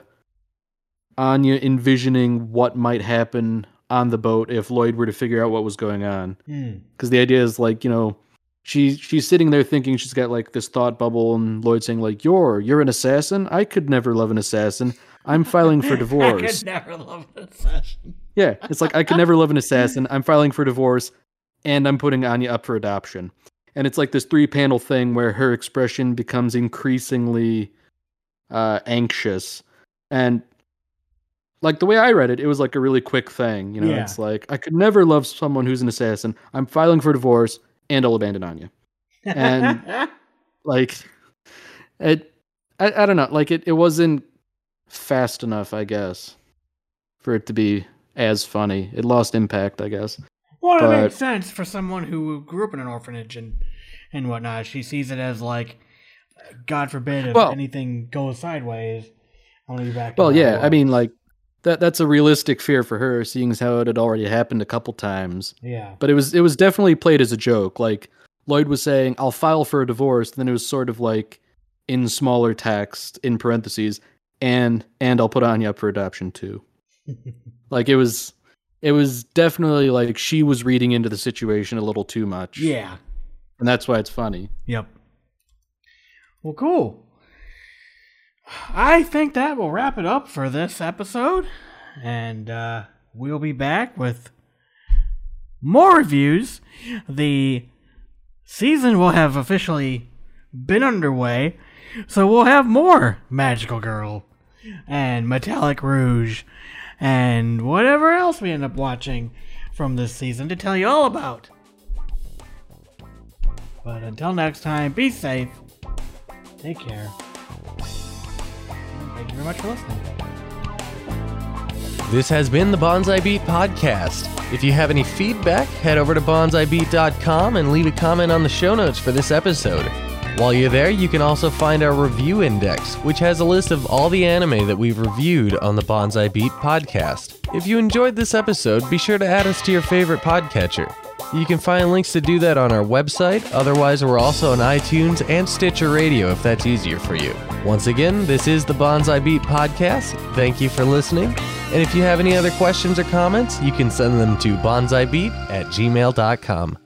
Anya envisioning what might happen on the boat if Lloyd were to figure out what was going on. hmm. Because the idea is like you know, she she's sitting there thinking she's got like this thought bubble, and Lloyd saying like, "You're you're an assassin. I could never love an assassin. I'm filing for divorce I could never love this session. Yeah, it's like I could never love an assassin. I'm filing for divorce, and I'm putting Anya up for adoption. And it's like this three panel thing where her expression becomes increasingly uh, anxious. And like the way I read it, it was like a really quick thing. You know, Yeah. it's like I could never love someone who's an assassin. I'm filing for divorce, and I'll abandon Anya. And- Like, it, I, I don't know. Like it, it wasn't fast enough, I guess, for it to be as funny. It lost impact, I guess. Well, it but- makes sense for someone who grew up in an orphanage and and whatnot. She sees it as like, God forbid if Well- anything goes sideways, I want to be back. Well, yeah, I mean, like that. That's a realistic fear for her, seeing as how it had already happened a couple times. yeah, But it was it was definitely played as a joke. Like Lloyd was saying, "I'll file for a divorce," then it was sort of like in smaller text in parentheses, and and I'll put Anya up for adoption too. Like it was, it was definitely like she was reading into the situation a little too much. yeah, and that's why it's funny. yep. Well, cool. I think that will wrap it up for this episode, and uh, we'll be back with more reviews. The season will have officially been underway, so we'll have more Magical Girl and Metallic Rouge and whatever else we end up watching from this season to tell you all about. But until next time, be safe, take care. Thank you very much for listening. This has been the Bonsai Beat Podcast. If you have any feedback, head over to bonsaibeat.com and leave a comment on the show notes for this episode. While you're there, you can also find our review index, which has a list of all the anime that we've reviewed on the Bonsai Beat Podcast. If you enjoyed this episode, be sure to add us to your favorite podcatcher. You can find links to do that on our website. Otherwise, we're also on iTunes and Stitcher Radio if that's easier for you. Once again, this is the Bonsai Beat Podcast. Thank you for listening. And if you have any other questions or comments, you can send them to bonsaibeat at gmail.com.